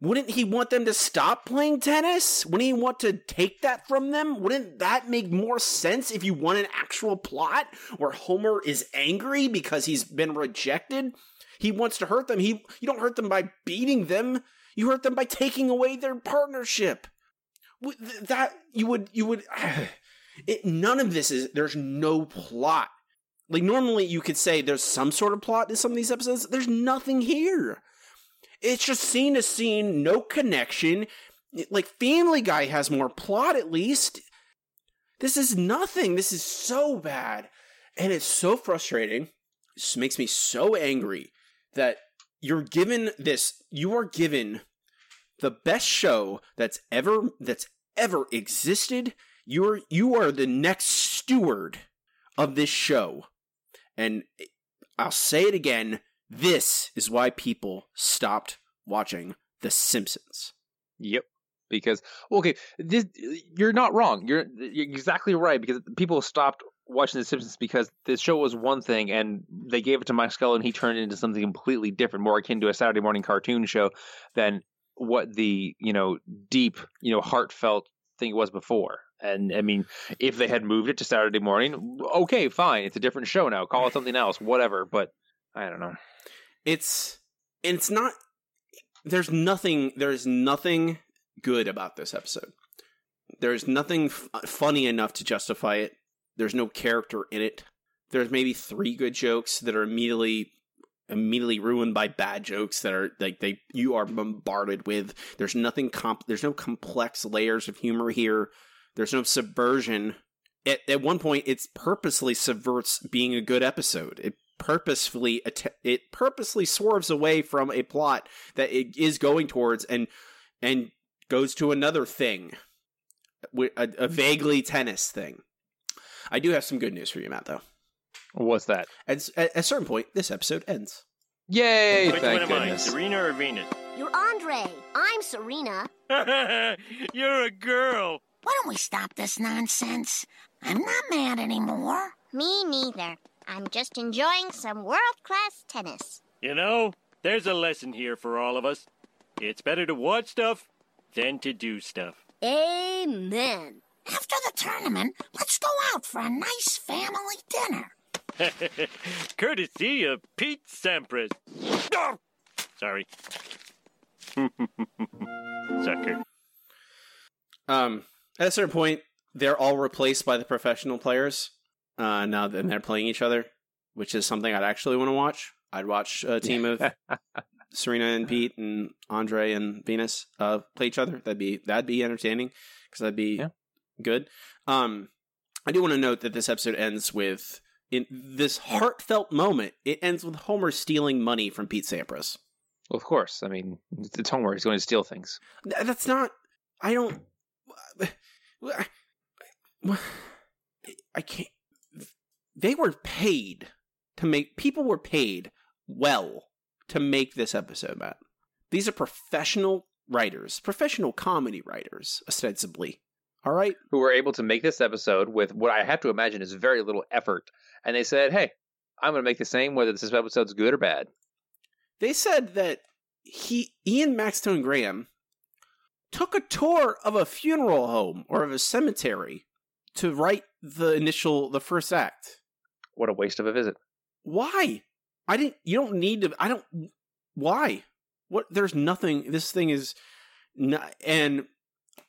Wouldn't he want them to stop playing tennis? Wouldn't he want to take that from them? Wouldn't that make more sense if you want an actual plot where Homer is angry because he's been rejected? He wants to hurt them. He you don't hurt them by beating them. You hurt them by taking away their partnership that you would you would it, none of this is there's no plot like normally you could say there's some sort of plot to some of these episodes. There's nothing here. It's just scene to scene no connection. Like family guy has more plot at least. This is nothing. This is so bad. And it's so frustrating. This makes me so angry that you're given this. You are given the best show that's ever that's ever existed. You're you are the next steward of this show. And I'll say it again, this is why people stopped watching The Simpsons. Yep. Because okay, this you're not wrong. You're, you're exactly right because people stopped watching The Simpsons because this show was one thing and they gave it to Mike Scully and he turned it into something completely different, more akin to a Saturday morning cartoon show than what the you know deep you know heartfelt thing was before and i mean if they had moved it to saturday morning okay fine it's a different show now call it something else whatever but i don't know It's it's not there's nothing there's nothing good about this episode. There's nothing f- funny enough to justify it. There's no character in it. There's maybe three good jokes that are immediately immediately ruined by bad jokes that are like they you are bombarded with. There's nothing comp there's no complex layers of humor here. There's no subversion. At, at one point it purposely subverts being a good episode. It purposefully it purposely swerves away from a plot that it is going towards and and goes to another thing. A, a vaguely tennis thing. I do have some good news for you, Matt, though. what's that At, at a certain point, this episode ends. yay Which thank one am I, goodness Serena or Venus? You're Andre. I'm Serena. You're a girl. Why don't we stop this nonsense? I'm not mad anymore. Me neither. I'm just enjoying some world class tennis. You know, there's a lesson here for all of us. It's better to watch stuff than to do stuff. Amen. After the tournament, let's go out for a nice family dinner. Courtesy of Pete Sampras. Oh! Sorry. Sucker. Um, at a certain point, they're all replaced by the professional players. Uh, now then they're playing each other, which is something I'd actually want to watch. I'd watch a team of Serena and Pete and Andre and Venus uh, play each other. That'd be that'd be entertaining because that'd be Yeah. good. Um, I do want to note that this episode ends with in this heartfelt moment. It ends with Homer stealing money from Pete Sampras. Well, of course. I mean, it's Homer. He's going to steal things. That's not. I don't. I can't. They were paid to make. People were paid well to make this episode, Matt. These are professional writers, professional comedy writers, ostensibly. All right. Who were able to make this episode with what I have to imagine is very little effort. And they said, hey, I'm going to make the same whether this episode's good or bad. They said that he, Ian Maxtone Graham, took a tour of a funeral home or of a cemetery to write the initial, the first act. What a waste of a visit. Why? I didn't. You don't need to. I don't. Why? What? There's nothing. This thing is, not, and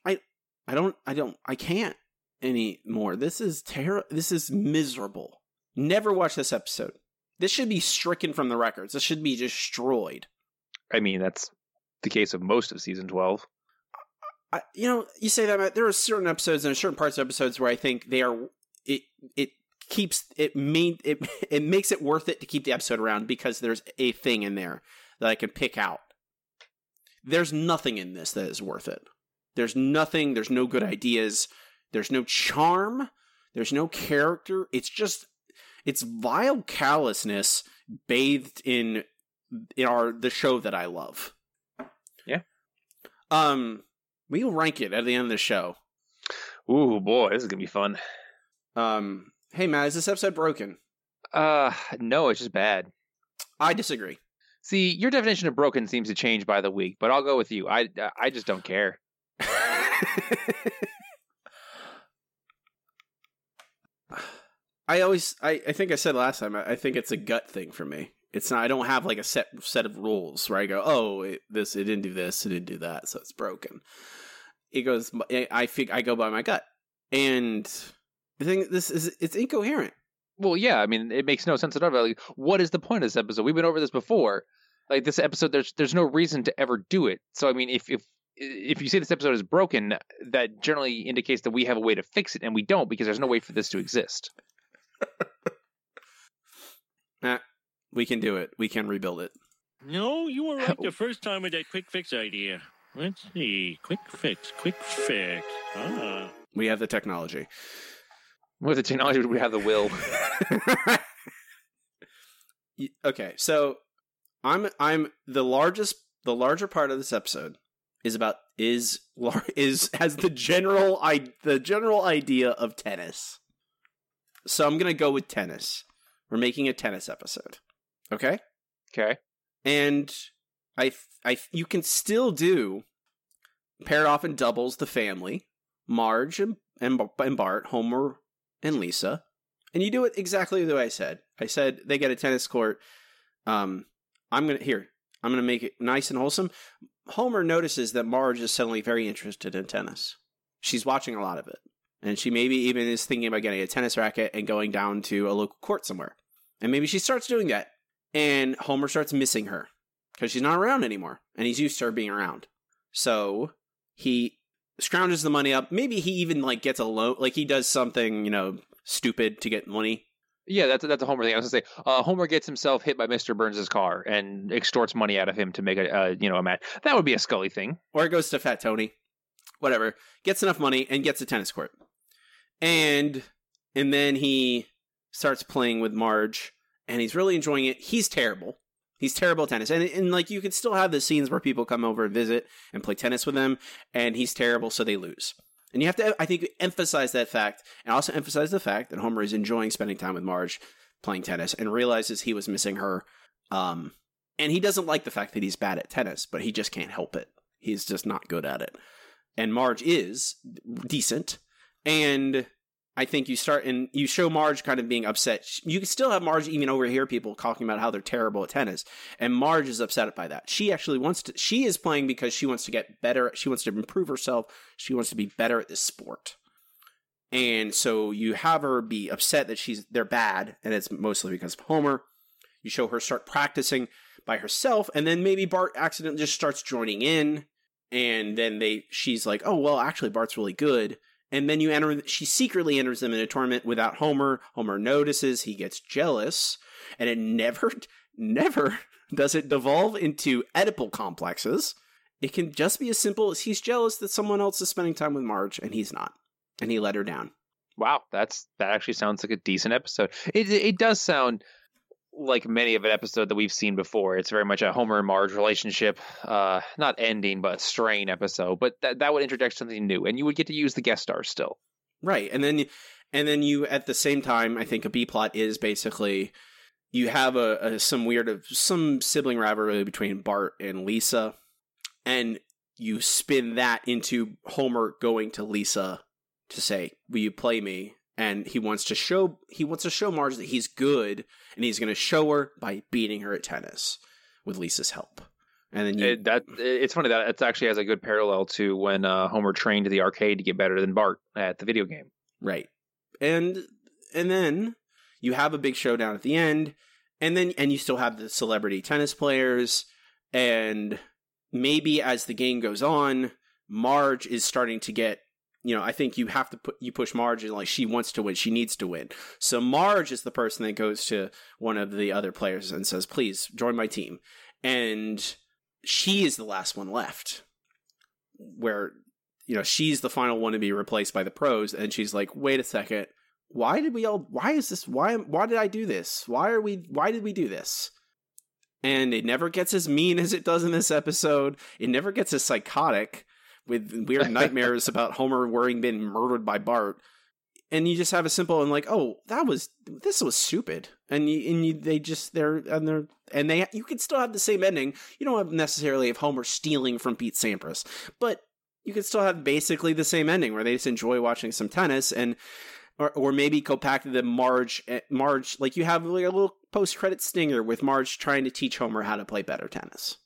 I. I don't. I don't. I can't anymore. This is terrible. This is miserable. Never watch this episode. This should be stricken from the records. This should be destroyed. I mean, that's the case of most of season 12. I, you know, you say that Matt, there are certain episodes and certain parts of episodes where I think they are it it keeps it mean it it makes it worth it to keep the episode around because there's a thing in there that I can pick out. There's nothing in this that is worth it. There's nothing, there's no good ideas, there's no charm, there's no character. It's just it's vile callousness bathed in in our the show that I love. Yeah. Um we'll rank it at the end of the show. Ooh, boy, this is going to be fun. Um hey Matt, is this episode broken? Uh, no, it's just bad. I disagree. See, your definition of broken seems to change by the week, but I'll go with you. I I just don't care. I always I, I think I said last time I, I think it's a gut thing for me. It's not I don't have like a set set of rules where I go, "Oh, it, this it didn't do this, it didn't do that, so it's broken." It goes eh, I fig I go by my gut. And the thing this is it's incoherent. Well, yeah, I mean, it makes no sense at all. Like, what is the point of this episode? We've been over this before. Like this episode, there's there's no reason to ever do it. So I mean, if if if you say this episode is broken, that generally indicates that we have a way to fix it, and we don't because there's no way for this to exist. we can do it. We can rebuild it. No, you were right the first time with that quick fix idea. Let's see. Quick fix, quick fix. Ah. We have the technology. With the technology, we have the will. Okay, so I'm I'm the largest the larger part of this episode is about is is has the general i the general idea of tennis. So I'm gonna go with tennis. We're making a tennis episode. Okay. Okay. And I I you can still do paired off in doubles the family, Marge and and, and Bart, Homer and Lisa, and you do it exactly the way I said. I said they get a tennis court. Um, I'm gonna here. I'm gonna make it nice and wholesome. Homer notices that Marge is suddenly very interested in tennis. She's watching a lot of it, and she maybe even is thinking about getting a tennis racket and going down to a local court somewhere. And maybe she starts doing that, and Homer starts missing her because she's not around anymore, and he's used to her being around. So he scrounges the money up. Maybe he even like gets a loan, like he does something you know stupid to get money. Yeah, that's that's a Homer thing. I was gonna say, uh, Homer gets himself hit by Mister Burns' car and extorts money out of him to make a uh, you know a match. That would be a Scully thing. or it goes to Fat Tony, whatever. Gets enough money and gets a tennis court, and and then he starts playing with Marge, and he's really enjoying it. He's terrible. He's terrible at tennis, and and like you could still have the scenes where people come over and visit and play tennis with him, and he's terrible, so they lose. And you have to, I think, emphasize that fact, and also emphasize the fact that Homer is enjoying spending time with Marge playing tennis, and realizes he was missing her. Um, and he doesn't like the fact that he's bad at tennis, but he just can't help it. He's just not good at it. And Marge is decent. And I think you start and you show Marge kind of being upset. You can still have Marge even overhear people talking about how they're terrible at tennis. And Marge is upset by that. She actually wants to, she is playing because she wants to get better. She wants to improve herself. She wants to be better at this sport. And so you have her be upset that she's, they're bad. And it's mostly because of Homer. You show her start practicing, by herself, and then maybe Bart accidentally just starts joining in, and then they she's like, oh well, actually Bart's really good. And then you enter, she secretly enters them in a tournament without Homer. Homer notices, he gets jealous, and it never, never does it devolve into Oedipal complexes. It can just be as simple as he's jealous that someone else is spending time with Marge and he's not, and he let her down. Wow, that's that actually sounds like a decent episode. It it does sound like many of an episode that we've seen before. It's very much a Homer and Marge relationship, uh, not ending, but strain episode. But that that would interject something new, and you would get to use the guest stars still. Right, and then and then you at the same time, I think a B plot is basically you have a, a some weird of some sibling rivalry between Bart and Lisa, and you spin that into Homer going to Lisa to say, "Will you play me?" And he wants to show he wants to show Marge that he's good, and he's going to show her by beating her at tennis with Lisa's help. And then you, It, that it's funny that it actually has a good parallel to when uh, Homer trained to the arcade to get better than Bart at the video game. Right. And and then you have a big showdown at the end, and then and you still have the celebrity tennis players, and maybe as the game goes on, Marge is starting to get you know, I think you have to put you push Marge and like she wants to win, she needs to win. So Marge is the person that goes to one of the other players and says, "Please join my team," and she is the last one left. Where you know she's the final one to be replaced by the pros, and she's like, "Wait a second, why did we all? Why is this? Why? Why did I do this? Why are we? Why did we do this?" And it never gets as mean as it does in this episode. It never gets as psychotic with weird nightmares about Homer worrying being murdered by Bart. And you just have a simple and like, oh, that was this was stupid, and you and you they just they're and they're and they you can still have the same ending. You don't have necessarily have Homer stealing from Pete Sampras, but you could still have basically the same ending where they just enjoy watching some tennis and or or maybe go back to the Marge eh, Marge like you have like a little post credit stinger with Marge trying to teach Homer how to play better tennis.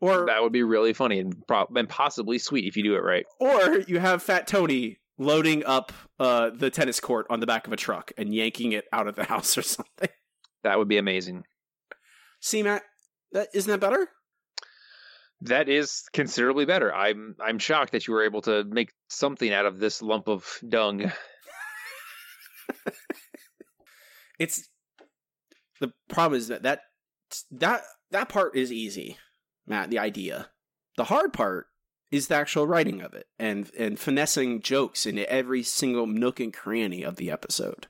Or that would be really funny and, pro- and possibly sweet if you do it right. Or you have Fat Tony loading up uh, the tennis court on the back of a truck and yanking it out of the house or something. That would be amazing. See, Matt, that isn't that better? That is considerably better. I'm I'm shocked that you were able to make something out of this lump of dung. it's the problem is that that that that part is easy, Matt. The idea. The hard part is the actual writing of it and and finessing jokes into every single nook and cranny of the episode.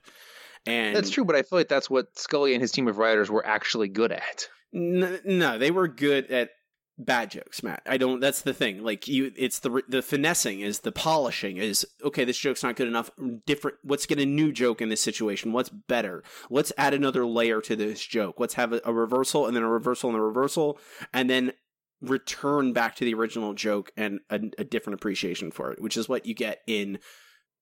And that's true, but I feel like that's what Scully and his team of writers were actually good at. N- no, they were good at bad jokes, Matt. I don't. That's the thing. Like you, it's the the finessing is the polishing is okay. This joke's not good enough. Different. Let's get a new joke in this situation. What's better? Let's add another layer to this joke. Let's have a, a reversal and then a reversal and a reversal, and then return back to the original joke and a, a different appreciation for it, which is what you get in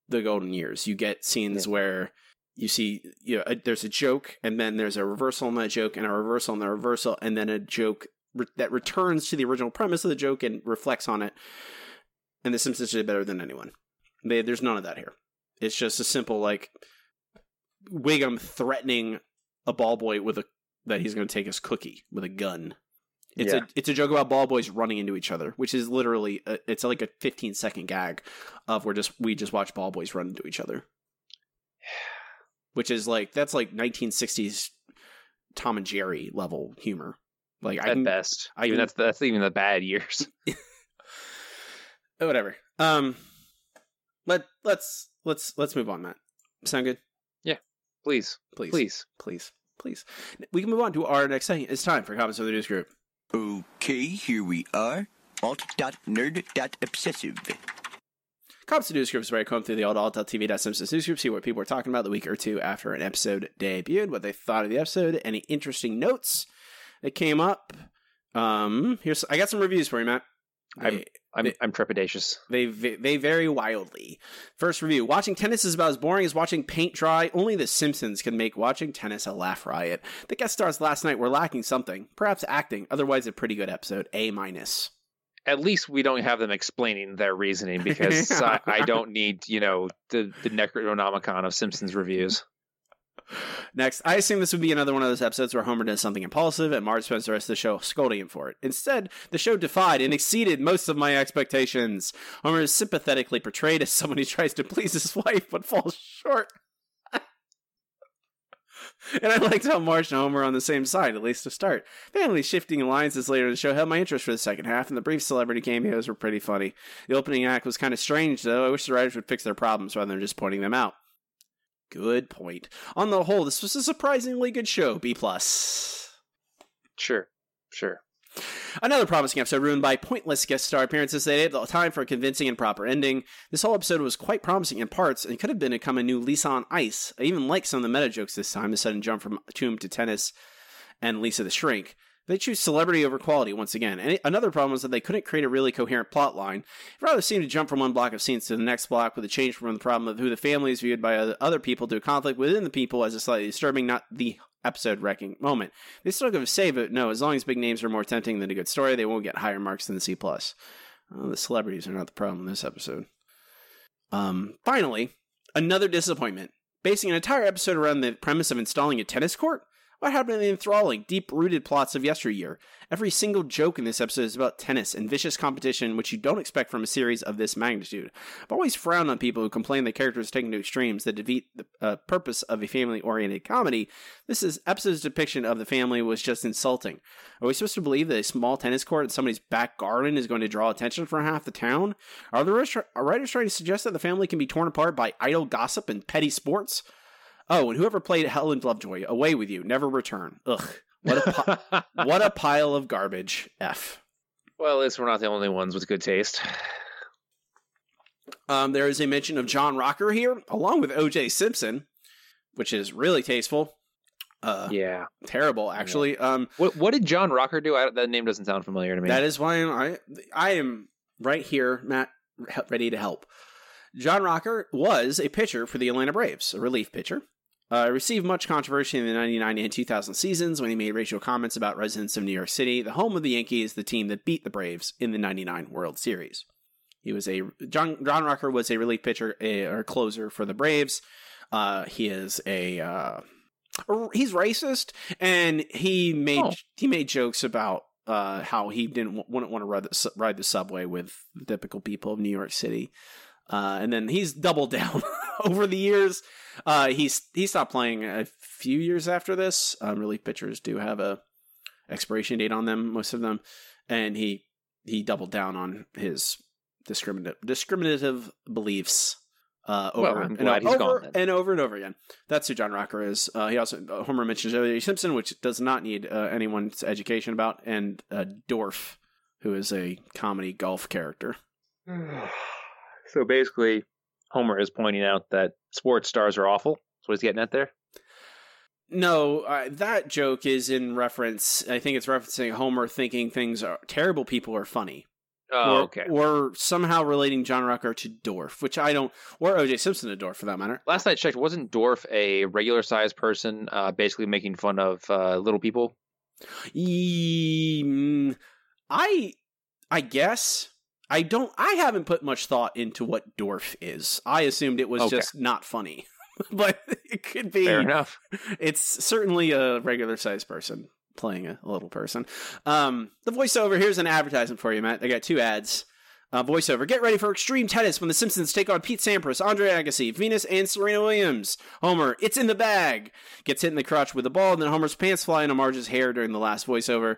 the golden years. You get scenes yeah. where you see you know a, there's a joke and then there's a reversal on that joke and a reversal and a reversal and then a joke re- that returns to the original premise of the joke and reflects on it and the simpsons did better than anyone they, there's none of that here it's just a simple like wiggum threatening a ball boy with a that he's going to take his cookie with a gun it's yeah. a it's a joke about ball boys running into each other, which is literally a, it's like a 15 second gag of where just we just watch ball boys run into each other which is like that's like 1960s Tom and Jerry level humor. Like at I can, best, I even can- that's that's even the bad years. whatever. Um, let let's let's let's move on, Matt. Sound good? Yeah, please, Please, please. please, please. We can move on to our next thing. It's time for comments of the news group. Okay, here we are. Alt.nerd.obsessive. Cops to News groups is where I comb through the old alt.tv.simpsons news group, see what people are talking about the week or two after an episode debuted, what they thought of the episode, any interesting notes that came up. Um, here's I got some reviews for you, Matt. I'm I'm, I'm trepidatious. They they vary wildly. First review: Watching tennis is about as boring as watching paint dry. Only The Simpsons can make watching tennis a laugh riot. The guest stars last night were lacking something, perhaps acting. Otherwise, a pretty good episode. A minus. At least we don't have them explaining their reasoning because I, I don't need you know the the Necronomicon of Simpsons reviews. Next, I assume this would be another one of those episodes where Homer does something impulsive and Marge spends the rest of the show scolding him for it. Instead, the show defied and exceeded most of my expectations. Homer is sympathetically portrayed as someone who tries to please his wife but falls short. and I liked how Marge and Homer on the same side, at least to start. Family shifting alliances later in the show held my interest for the second half, and the brief celebrity cameos were pretty funny. The opening act was kind of strange, though. I wish the writers would fix their problems rather than just pointing them out. Good point. On the whole, this was a surprisingly good show. B plus. Sure, sure. Another promising episode ruined by pointless guest star appearances. They had the time for a convincing and proper ending. This whole episode was quite promising in parts and could have been become a new Lisa on Ice. I even like some of the meta jokes this time, the sudden jump from Tomb to Tennis and Lisa the Shrink. They choose celebrity over quality once again. And another problem was that they couldn't create a really coherent plot line. It rather seemed to jump from one block of scenes to the next block with a change from the problem of who the family is viewed by other people to a conflict within the people as a slightly disturbing, not the episode wrecking moment. They still give a save it. No, as long as big names are more tempting than a good story, they won't get higher marks than the C plus. Well, the celebrities are not the problem in this episode. Um, finally, another disappointment. Basing an entire episode around the premise of installing a tennis court? What happened to the enthralling, deep rooted plots of yesteryear? Every single joke in this episode is about tennis and vicious competition, which you don't expect from a series of this magnitude. I've always frowned on people who complain that characters taken to extremes that defeat the uh, purpose of a family oriented comedy. This is episode's depiction of the family was just insulting. Are we supposed to believe that a small tennis court in somebody's back garden is going to draw attention from half the town? Are the writers trying to suggest that the family can be torn apart by idle gossip and petty sports? Oh, and whoever played Helen Lovejoy, away with you, never return. Ugh, what a pi- what a pile of garbage. F. Well, at least we're not the only ones with good taste. Um, there is a mention of John Rocker here, along with O.J. Simpson, which is really tasteful. Uh, yeah, terrible actually. Yeah. Um, what what did John Rocker do? I, that name doesn't sound familiar to me. That is why I I am right here, Matt, ready to help. John Rocker was a pitcher for the Atlanta Braves, a relief pitcher. Uh, received much controversy in the 99 and 2000 seasons when he made racial comments about residents of New York City, the home of the Yankees, the team that beat the Braves in the 99 World Series. He was a John John Rocker was a relief pitcher a, or closer for the Braves. Uh, he is a uh, he's racist and he made oh. he made jokes about uh, how he didn't wouldn't want to ride the, ride the subway with the typical people of New York City. Uh, and then he's doubled down over the years. Uh, he's he stopped playing a few years after this. Um, relief pitchers do have a expiration date on them, most of them, and he he doubled down on his discriminative discriminative beliefs. Uh, over, well, and, glad over, gone. And over and over again. That's who John Rocker is. Uh, he also uh, Homer mentions O.J. Simpson, which does not need uh, anyone's education about, and uh, Dorf, who is a comedy golf character. So basically, Homer is pointing out that sports stars are awful. That's what he's getting at there. No, uh, that joke is in reference. I think it's referencing Homer thinking things are terrible. People are funny. Oh, or, okay. Or somehow relating John Rocker to Dorf, which I don't, or OJ Simpson to Dorf for that matter. Last I checked, wasn't Dorf a regular sized person, uh, basically making fun of uh, little people? Mm, I, I guess I don't. I haven't put much thought into what Dorf is. I assumed it was Okay. just not funny, but it could be. Fair enough. It's certainly a regular sized person playing a little person. Um, the voiceover. Here's an advertisement for you, Matt. I got two ads. Uh, voiceover. Get ready for extreme tennis when the Simpsons take on Pete Sampras, Andre Agassi, Venus, and Serena Williams. Homer, it's in the bag. Gets hit in the crotch with the ball, and then Homer's pants fly into Marge's hair during the last voiceover.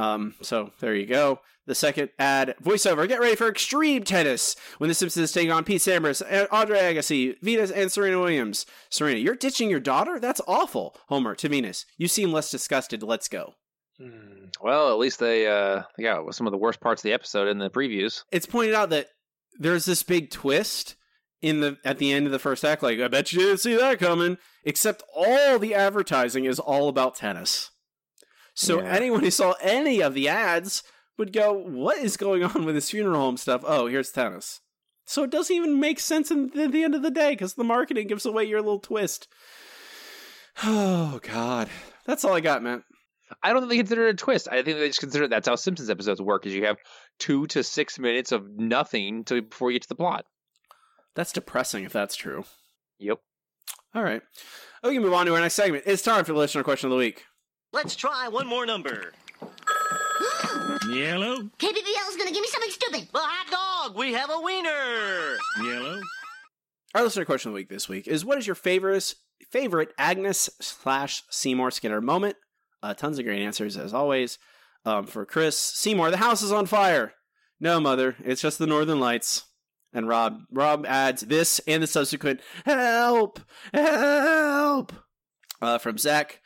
Um, so there you go. The second ad voiceover. Get ready for extreme tennis when the Simpsons take on Pete Sampras, Andre Agassi, Venus, and Serena Williams. Serena, you're ditching your daughter? That's awful. Homer to Venus. You seem less disgusted. Let's go. Well, at least they uh, they got some of the worst parts of the episode in the previews. It's pointed out that there's this big twist in the at the end of the first act. Like, I bet you didn't see that coming. Except all the advertising is all about tennis. So Yeah. anyone who saw any of the ads would go, "What is going on with this funeral home stuff?" Oh, here's tennis. So it doesn't even make sense in, at the end of the day because the marketing gives away your little twist. Oh God, that's all I got, man. I don't think they consider it a twist. I think they just consider that's how Simpsons episodes work. Is you have two to six minutes of nothing to before you get to the plot. That's depressing if that's true. Yep. All right. We can move on to our next segment. It's time for the listener question of the week. Let's try one more number. Yellow. KBBL is gonna give me something stupid. Well, hot dog. We have a wiener. Yellow. Our listener question of the week this week is: What is your favorite favorite Agnes slash Seymour Skinner moment? Uh, tons of great answers as always. Um, for Chris Seymour, the house is on fire. No, mother, it's just the Northern Lights. And Rob Rob adds this and the subsequent help, help. Uh, from Zach,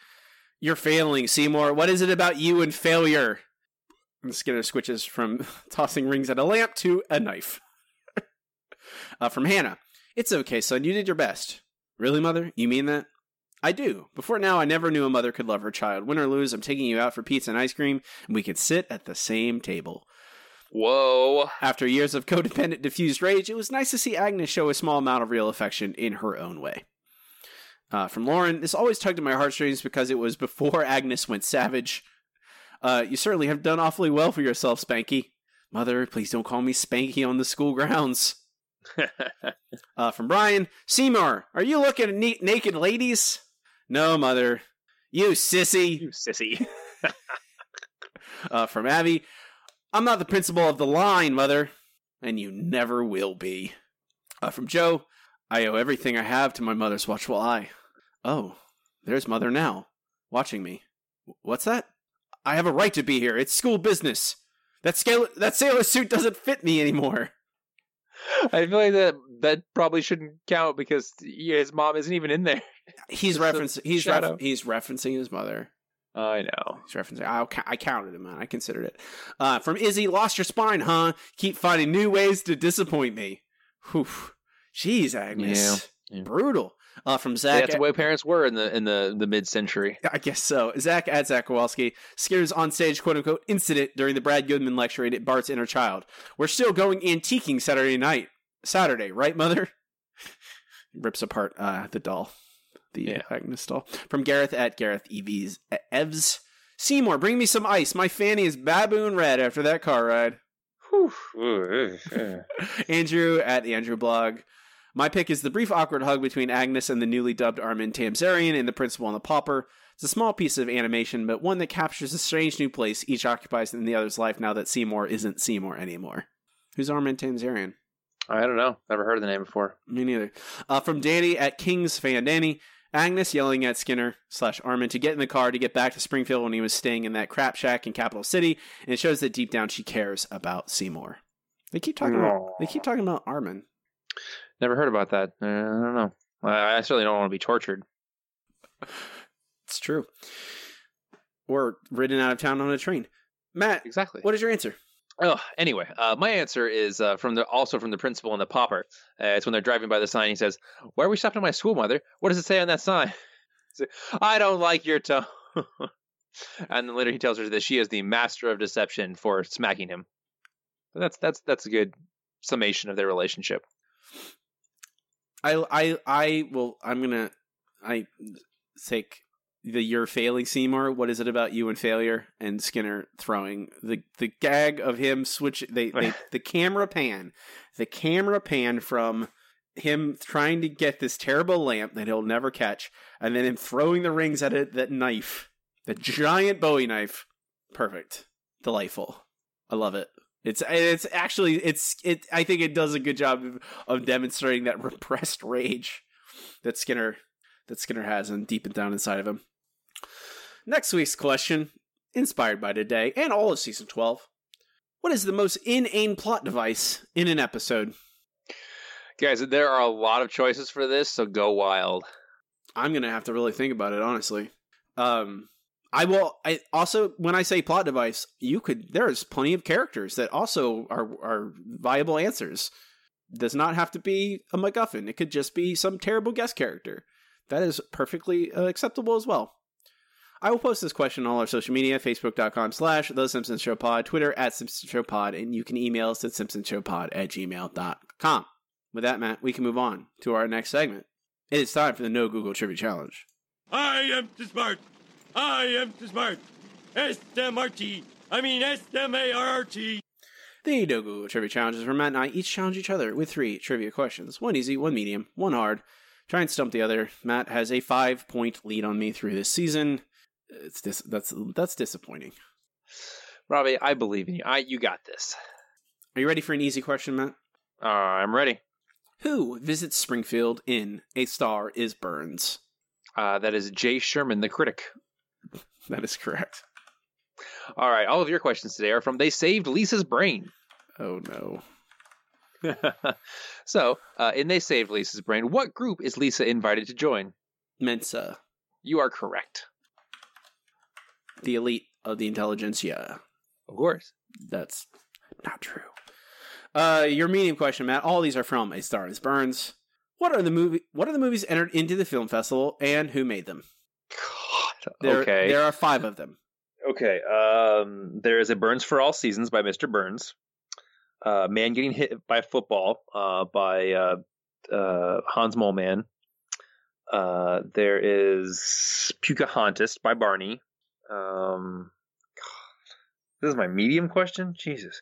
you're failing, Seymour. What is it about you and failure? And Skinner switches from tossing rings at a lamp to a knife. uh, from Hannah, it's okay, son. You did your best. Really, mother? You mean that? I do. Before now, I never knew a mother could love her child. Win or lose, I'm taking you out for pizza and ice cream, and we could sit at the same table. Whoa. After years of codependent, diffused rage, it was nice to see Agnes show a small amount of real affection in her own way. Uh, from Lauren, this always tugged at my heartstrings because it was before Agnes went savage. Uh, you certainly have done awfully well for yourself, Spanky. Mother, please don't call me Spanky on the school grounds. uh, from Brian, Seymour, are you looking at neat naked ladies? No, mother. You sissy. You sissy. uh, from Abby, I'm not the principal of the line, mother, and you never will be. Uh, from Joe, I owe everything I have to my mother's watchful eye. Oh, there's mother now, watching me. What's that? I have a right to be here. It's school business. That scale, that sailor suit doesn't fit me anymore. I feel like that that probably shouldn't count because his mom isn't even in there. He's referencing. He's ref- he's referencing his mother. I know. He's referencing. I, I counted him, man. I considered it. Uh, from Izzy, lost your spine, huh? Keep finding new ways to disappoint me. Whew. Jeez, Agnes. Yeah. Brutal. Uh, from Yeah, Zach. that's the way parents were in the in the, the mid century. I guess so. Zach at Zach Kowalski scares on stage quote unquote incident during the Brad Goodman lecture at Bart's Inner Child. We're still going antiquing Saturday night. Saturday, right, mother? Rips apart uh, the doll. The Agnes doll. From Gareth at Gareth EVs Evs. Seymour, bring me some ice. My fanny is baboon red after that car ride. Andrew at the Andrew blog. My pick is the brief awkward hug between Agnes and the newly dubbed Armin Tamzarian in The Principal and the Pauper. It's a small piece of animation, but one that captures the strange new place each occupies in the other's life now that Seymour isn't Seymour anymore. Who's Armin Tamzarian? I don't know. Never heard of the name before. Me neither. Uh, from Danny at King's Fan Danny. Agnes yelling at Skinner slash Armin to get in the car to get back to Springfield when he was staying in that crap shack in Capital City, and it shows that deep down she cares about Seymour. They keep talking about they keep talking about Armin. Never heard about that. Uh, I don't know. I, I certainly don't want to be tortured. It's true. Or ridden out of town on a train. Matt, exactly. What is your answer? Oh, anyway, uh, my answer is uh, from the also from the principal and the Pauper. Uh, it's when they're driving by the sign. He says, "Why are we stopping at my school, mother? What does it say on that sign?" Says, I don't like your tone. and then later he tells her that she is the master of deception for smacking him. That's that's that's a good summation of their relationship. I I I will I'm gonna I take the you're failing Seymour. What is it about you and failure? And Skinner throwing the the gag of him switch they, they the camera pan the camera pan from him trying to get this terrible lamp that he'll never catch, and then him throwing the rings at it that knife, the giant Bowie knife. Perfect, delightful. I love it. It's it's actually it's it. I think it does a good job of, of demonstrating that repressed rage that Skinner that Skinner has and deep down inside of him. Next week's question, inspired by today and all of season twelve. What is the most inane plot device in an episode? Guys, there are a lot of choices for this, so go wild. I'm gonna have to really think about it, honestly. Um, I will. I also, when I say plot device, you could. There's plenty of characters that also are are viable answers. Does not have to be a MacGuffin. It could just be some terrible guest character. That is perfectly uh, acceptable as well. I will post this question on all our social media, facebook.com slash The Simpsons Show Pod, Twitter at Simpsons Show Pod, and you can email us at simpsonshowpod at gmail.com. With that, Matt, we can move on to our next segment. It is time for the No Google Trivia Challenge. I am too smart. I am too smart. S-M-R-T. I mean S-M-A-R-R-T. The No Google Trivia Challenges is where Matt and I each challenge each other with three trivia questions. One easy, one medium, one hard, try and stump the other. Matt has a five point lead on me through this season. It's dis- that's that's disappointing. Robbie, I believe in you. I you got this. Are you ready for an easy question, Matt? Uh, I'm ready. Who visits Springfield in A Star is Burns? Uh, that is Jay Sherman, the critic. That is correct. All right, all of your questions today are from They Saved Lisa's Brain. Oh no. so, uh, in They Saved Lisa's Brain, what group is Lisa invited to join? Mensa, You are correct. the elite of the intelligentsia. Of course. That's not true. Uh, your medium question, Matt. All these are from A Star is Burns. What are the movie? What are the movies entered into the film festival, and who made them? There, okay. there are five of them. Okay. Um, there is a Burns for All Seasons by Mr. Burns. Uh, Man Getting Hit by Football uh, by uh, uh, Hans Moleman. Uh, there is Pocahontas by Barney. Um, God. This is my medium question? Jesus.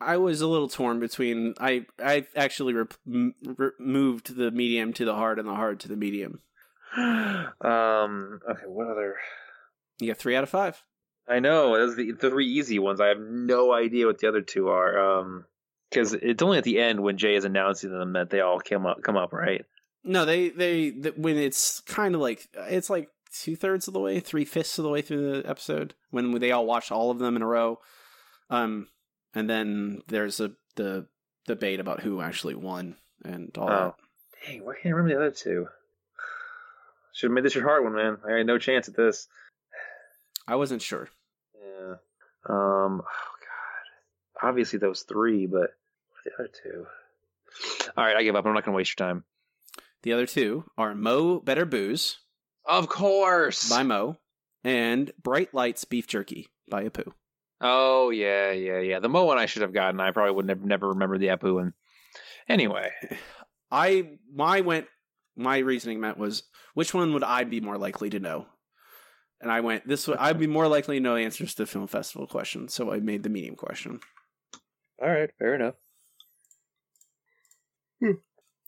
I was a little torn between. I I actually re- moved the medium to the hard and the hard to the medium. Um, okay, what other? You got three out of five. I know those are the, the three easy ones. I have no idea what the other two are. Um, because it's only at the end when Jay is announcing them that they all come up. Come up, right? No, they they th- when it's kind of like it's like two thirds of the way, three fifths of the way through the episode when they all watch all of them in a row. Um, and then there's a the debate about who actually won and all Oh, dang! Why can't I remember the other two? Should have made this your hard one, man. I had no chance at this. I wasn't sure. Yeah. Um. Oh God. Obviously those three, but the other two? All right, I give up. I'm not going to waste your time. The other two are Mo Better Booze Of course. by Moe and Bright Lights Beef Jerky by Apu. Oh yeah, yeah, yeah. The Moe one I should have gotten. I probably would never never remember the Apu one. Anyway, I my went my reasoning meant was which one would I be more likely to know? And I went this would I'd be more likely to know answers to the film festival questions, so I made the medium question. all right, fair enough.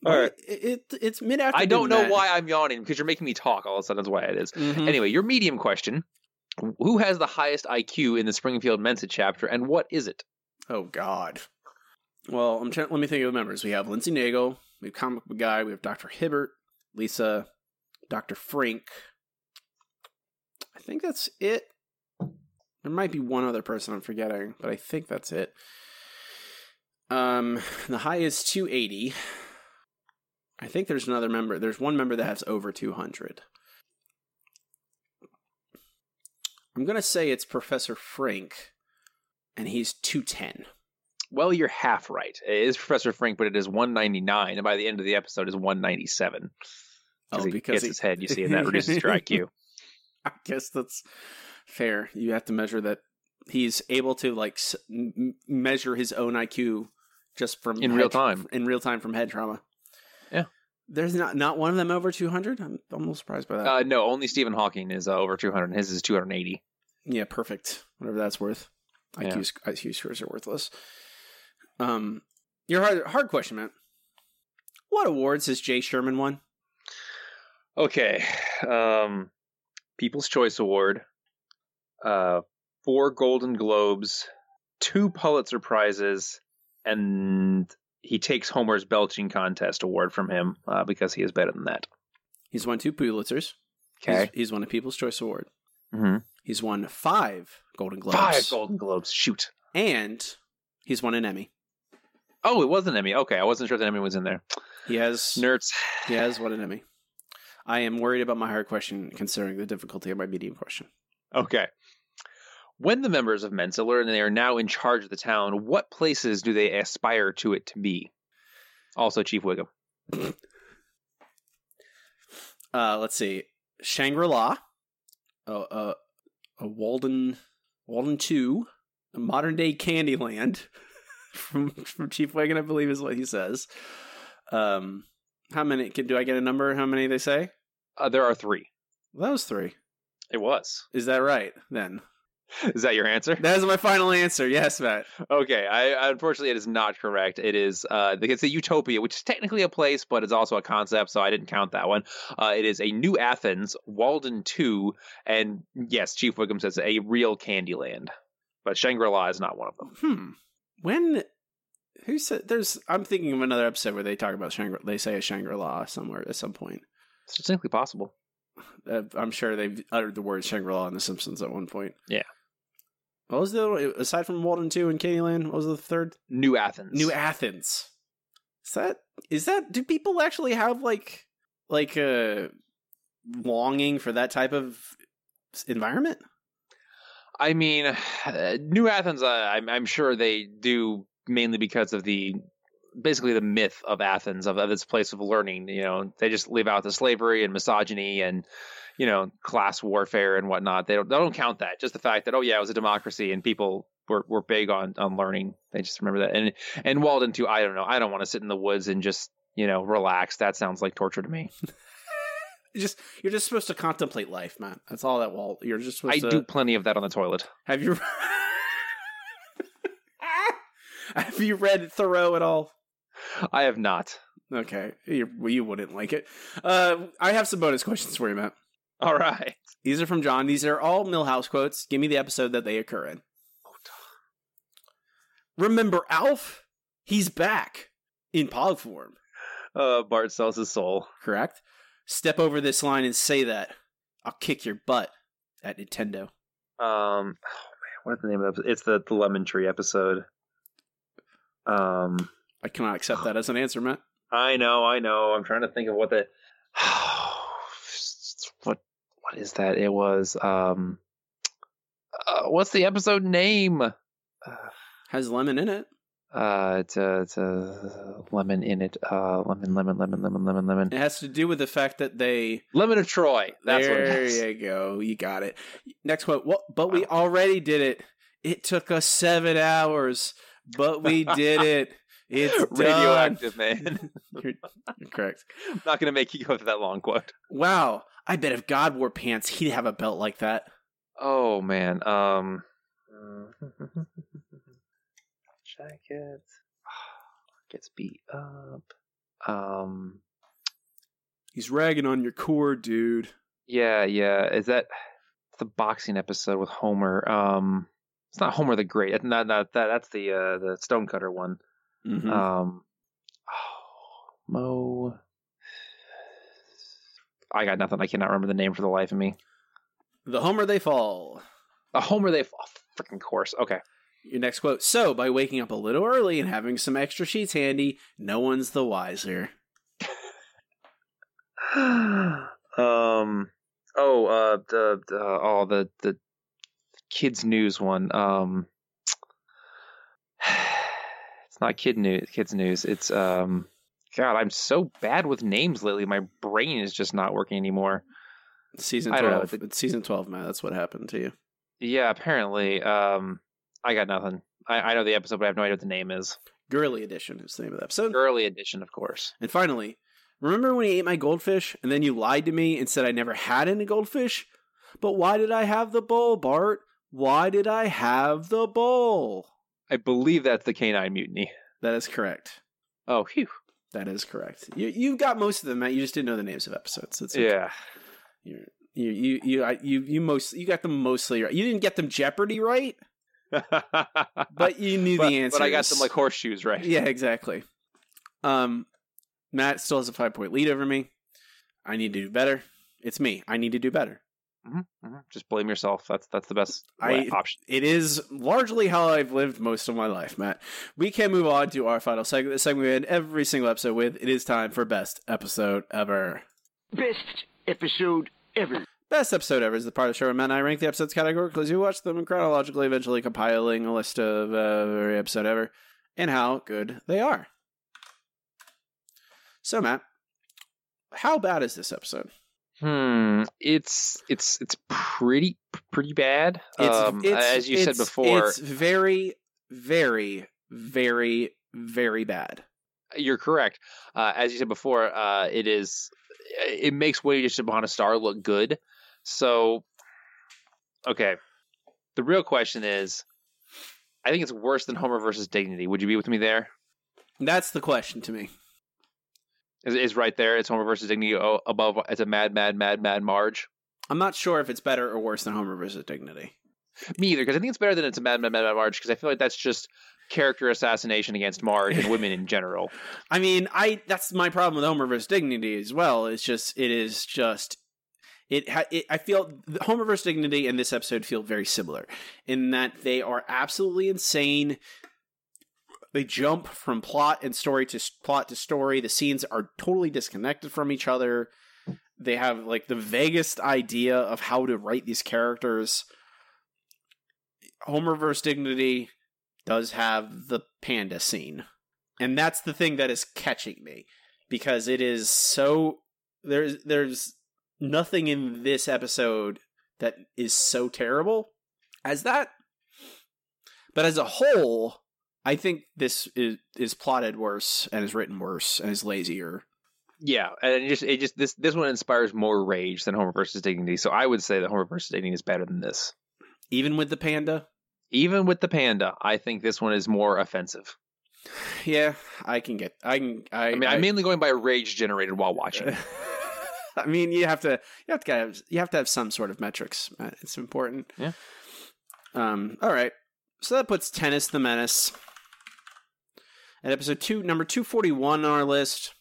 All All right, right. it, it it's mid afternoon. I don't know why I'm yawning because you're making me talk. All of a sudden, that's why it is. Mhm. Anyway, your medium question: Who has the highest IQ in the Springfield Mensa chapter, and what is it? Oh God. Well, I'm trying. Let me think of the members. We have Lindsey Naegle, we have Comic Book Guy, we have Doctor Hibbert, Lisa, Doctor Frink. I think that's it. There might be one other person I'm forgetting, but I think that's it. Um, the high is 280. I think there's another member. There's one member that has over 200. I'm gonna say it's Professor Frink, and he's 210. Well, you're half right. It is Professor Frink, but it is 199, and by the end of the episode, is 197. Oh, he because gets he- his head, you see, and that reduces your IQ. I guess that's fair. You have to measure that he's able to like s- m- m- measure his own IQ just from In head real time. in real time from head trauma. Yeah. There's not not one of them over 200. I'm almost surprised by that. Uh, no, only Stephen Hawking is uh, over 200, his is 280. yeah, perfect. Whatever that's worth. Yeah. IQ scores are worthless. Um, your hard hard question, man. What awards has Jay Sherman won? Okay. Um, People's Choice Award, uh, four Golden Globes, two Pulitzer Prizes, and he takes Homer's belching contest award from him uh, because he is better than that. He's won two Pulitzers. Okay. He's, he's won a People's Choice Award. Mm-hmm. He's won five Golden Globes. Five Golden Globes. Shoot. and he's won an Emmy. Oh, it was an Emmy. Okay, I wasn't sure that Emmy was in there. He has Nerds. he has won an Emmy. I am worried about my hard question considering the difficulty of my medium question. Okay. When the members of Mensa learn they are now in charge of the town, what places do they aspire to it to be? Also, Chief Wiggum. Uh, let's see, Shangri La, uh, uh, a Walden, Walden Two, a modern day Candyland from from Chief Wiggum, I believe is what he says. Um, how many? Can, do I get a number? How many they say? Uh, there are three. Well, that was three. It was. Is that right? Then Is that your answer? That is my final answer. Yes, Matt. Okay, I unfortunately it is not correct. It is uh it's a utopia, which is technically a place, but it's also a concept, so I didn't count that one. Uh it is a New Athens, Walden 2, and yes, Chief Wiggum says a real Candyland. But Shangri-La is not one of them. Hmm. When who said there's I'm thinking of another episode where they talk about Shangri they say a Shangri-La somewhere at some point. It's distinctly possible. Uh, I'm sure they've uttered the word Shangri-La in The Simpsons at one point. Yeah. What was the other one? aside from Walden Two and Candyland? What was the third? New Athens. New Athens. Is that is that? Do people actually have like like a longing for that type of environment? I mean, uh, New Athens. Uh, I'm, I'm sure they do mainly because of the basically the myth of Athens of, of its place of learning. You know, they just leave out the slavery and misogyny and you know class warfare and whatnot. They don't they don't count that. Just the fact that oh yeah, it was a democracy and people were, were big on on learning. They just remember that. And and Walden too. I don't know. I don't want to sit in the woods and just you know relax. That sounds like torture to me. Just you're just supposed to contemplate life, man. That's all that Walt. You're just supposed I to do plenty of that on the toilet. Have you Have you read Thoreau at all? I have not. Okay, you, well, you wouldn't like it. Uh, I have some bonus questions for you, Matt. All right. These are from John. These are all Milhouse quotes. Give me the episode that they occur in. Remember Alf? He's back in pog form. Uh, Bart sells his soul. Correct. Step over this line and say that. I'll kick your butt at Nintendo. Um, oh man, what's the name of it? It's the, the Lemon Tree episode. Um, I cannot accept that as an answer, Matt. I know, I know. I'm trying to think of what the what what is that? It was um, uh, what's the episode name? Uh, Has lemon in it. Uh, it's a, it's a lemon in it. Uh, lemon, lemon, lemon, lemon, lemon, lemon. It has to do with the fact that they lemon of Troy. That's there what it is. you go. You got it. Next quote. Well, but we already did it. It took us seven hours, but we did it. It's done. radioactive, man. You're, you're correct. I'm not gonna make you go through that long quote. Wow. I bet if God wore pants, he'd have a belt like that. Oh man. Um. Jacket gets beat up. Um. He's ragging on your core, dude. Yeah, yeah. Is that the boxing episode with Homer? Um, it's not Homer the Great. That's not, not that. That's the uh, the Stonecutter one. Mhm. Um, oh, Mo. I got nothing. I cannot remember the name for the life of me. The Homer they fall. A Homer they fall. Freaking course. Okay. Your next quote. So, by waking up a little early and having some extra sheets handy, no one's the wiser. um. Oh. Uh. The. the oh. The. The. Kids news one. Um. It's not kid news. Kids news. It's um. God, I'm so bad with names lately. My brain is just not working anymore. Season I don't know. 12. It's season 12, man. That's what happened to you. Yeah, apparently. Um, I got nothing. I, I know the episode, but I have no idea what the name is. Girly Edition is the name of the episode. Girly edition, of course. And finally, remember when you ate my goldfish and then you lied to me and said I never had any goldfish? But why did I have the bowl, Bart? Why did I have the bowl? I believe that's the Canine Mutiny. That is correct. Oh, phew. That is correct. You you got most of them, Matt. You just didn't know the names of episodes. It's okay. Yeah. You you you you I- you you most you got them mostly right. You didn't get them Jeopardy right, but you knew but, the answer. But I got them like horseshoes, right? Yeah, exactly. Um, Matt still has a five point lead over me. I need to do better. It's me. I need to do better. Mm-hmm, Just blame yourself. That's that's the best I, option. It is largely how I've lived most of my life, Matt. We can move on to our final segment. The segment we end every single episode with. It is time for best episode ever. Best episode ever. Best episode ever is the part of the show where Matt and I rank the episodes categorically as we watch them chronologically, eventually compiling a list of uh, every episode ever and how good they are. So, Matt, how bad is this episode? Hmm. It's it's it's pretty pretty bad. It's, um, it's- as you said before, it's very, very, very, very bad. you're correct. Uh, as you said before, uh, it is it makes Waiting Upon a Star look good. So, okay, The real question is, I think it's worse than Homer versus Dignity. Would you be with me there? That's the question to me. Is is right there? It's Homer versus Dignity above. It's a mad, mad, mad, mad Marge. I'm not sure if it's better or worse than Homer versus Dignity. Me either, because I think it's better than it's a mad, mad, mad, mad Marge. Because I feel like that's just character assassination against Marge and women in general. I mean, I that's my problem with Homer versus Dignity as well. It's just it is just it, ha- it I feel Homer versus Dignity and this episode feel very similar in that they are absolutely insane. They jump from plot and story to plot to story. The scenes are totally disconnected from each other. They have like the vaguest idea of how to write these characters. Homer versus Dignity does have the panda scene. And that's the thing that is catching me because it is so there's there's nothing in this episode that is so terrible as that. But as a whole, I think this is is plotted worse and is written worse and is lazier. Yeah, and it just it just this this one inspires more rage than Homer versus Dignity. So I would say that Homer versus Dignity is better than this. Even with the panda? Even with the panda, I think this one is more offensive. Yeah, I can get I can I, I mean, I, am mainly going by rage generated while watching. I mean, you have to you have to have you have to have some sort of metrics. It's important. Yeah. Um. All right. So that puts Tennis the Menace at episode two, number two forty one on our list.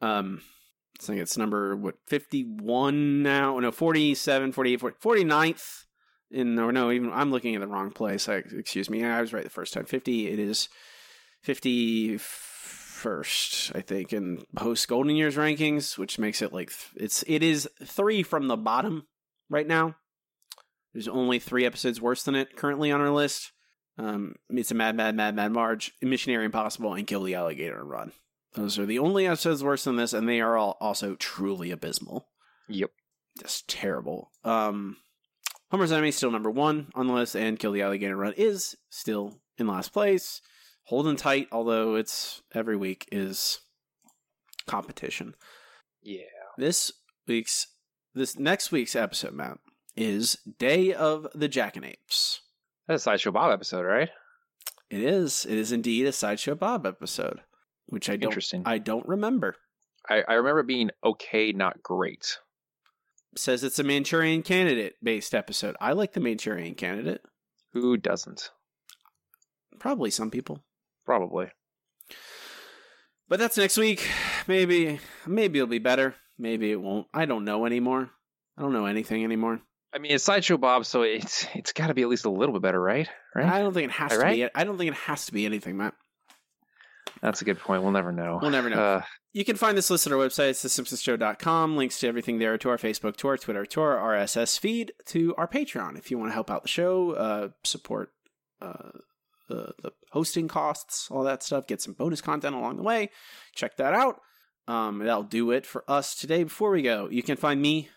Um, I think it's number what fifty one now. No, 47, 48, 40, 49th in or no, even I'm looking at the wrong place. I, excuse me. I was right the first time. Fifty. It is fifty first, I think, in post Golden Years rankings, which makes it like th- it's it is three from the bottom right now. There's only three episodes worse than it currently on our list. Um, it's a Mad, Mad, Mad, Mad Marge, Missionary Impossible, and Kill the Alligator and Run. Those are the only episodes worse than this, and they are all also truly abysmal. Yep, just terrible. Um, Homer's Enemy is still number one on the list, and Kill the Alligator Run is still in last place. Holding tight, although it's every week is competition. Yeah. This week's this next week's episode, Matt, is Day of the Jackanapes. That's a Sideshow Bob episode, right? It is. It is indeed a Sideshow Bob episode, which I don't. Interesting. I don't remember. I, I remember being okay, not great. Says it's a Manchurian Candidate based episode. I like the Manchurian Candidate. Who doesn't? Probably some people. Probably. But that's next week. Maybe maybe it'll be better. Maybe it won't. I don't know anymore. I don't know anything anymore. I mean, it's Sideshow Bob, so it's it's got to be at least a little bit better, right? Right? I don't think it has All to right? be. I don't think it has to be anything, Matt. That's a good point. We'll never know. We'll never know. Uh, You can find this list at our website, it's thesimpsonshow.com. Links to everything there, to our Facebook, to our Twitter, to our RSS feed, to our Patreon. If you want to help out the show, uh, support uh, the, the hosting costs, all that stuff, get some bonus content along the way, check that out. Um, that'll do it for us today. Before we go, you can find me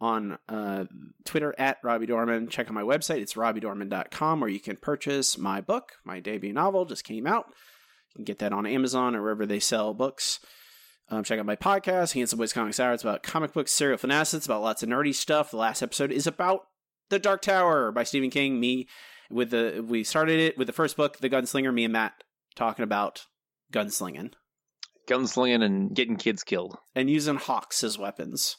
on uh, Twitter at Robbie Dorman. Check out my website, it's robbiedorman.com, where you can purchase my book. My debut novel just came out. You can get that on Amazon or wherever they sell books. Um, check out my podcast, Handsome Boys Comics Hour. It's about comic books, serial fanatics. It's about lots of nerdy stuff. The last episode is about The Dark Tower by Stephen King. Me with the we started it with the first book, The Gunslinger. Me and Matt talking about gunslinging gunslinging and getting kids killed, and using hawks as weapons.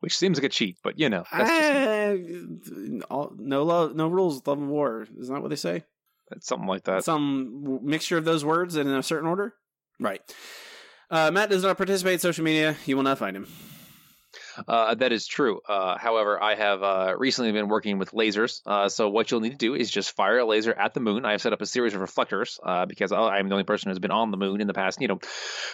which seems like a cheat, but you know, that's just, Eh, all- no love, no rules, love of war. Isn't that what they say? that's something like that. Some mixture of those words in a certain order. Right. Uh, Matt does not participate in social media. You will not find him. Uh, that is true. Uh, however, I have uh, recently been working with lasers. Uh, so what you'll need to do is just fire a laser at the moon. I have set up a series of reflectors uh, because I- I'm the only person who's been on the moon in the past, you know,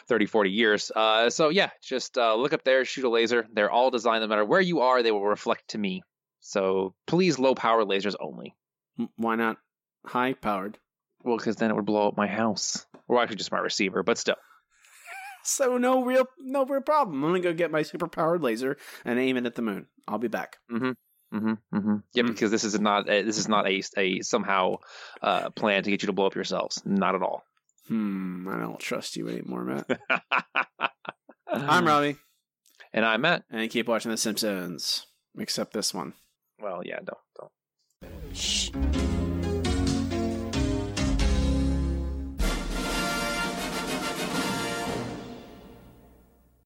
30, 40 years. Uh, so yeah, just uh, look up there, shoot a laser. They're all designed, no matter where you are, they will reflect to me. So please, low power lasers only. Why not high powered? Well, because then it would blow up my house, or actually just my receiver. But still, So no real, no real problem. I'm gonna go get my super powered laser and aim it at the moon. I'll be back. Mm-hmm. Mm-hmm. Mm-hmm. Yeah, because this is not a, this is not a, a somehow uh, plan to get you to blow up yourselves. Not at all. Hmm. I don't trust you anymore, Matt. I'm Robbie, and I'm Matt. and keep watching The Simpsons. Except this one. Well, yeah, don't don't. Shh.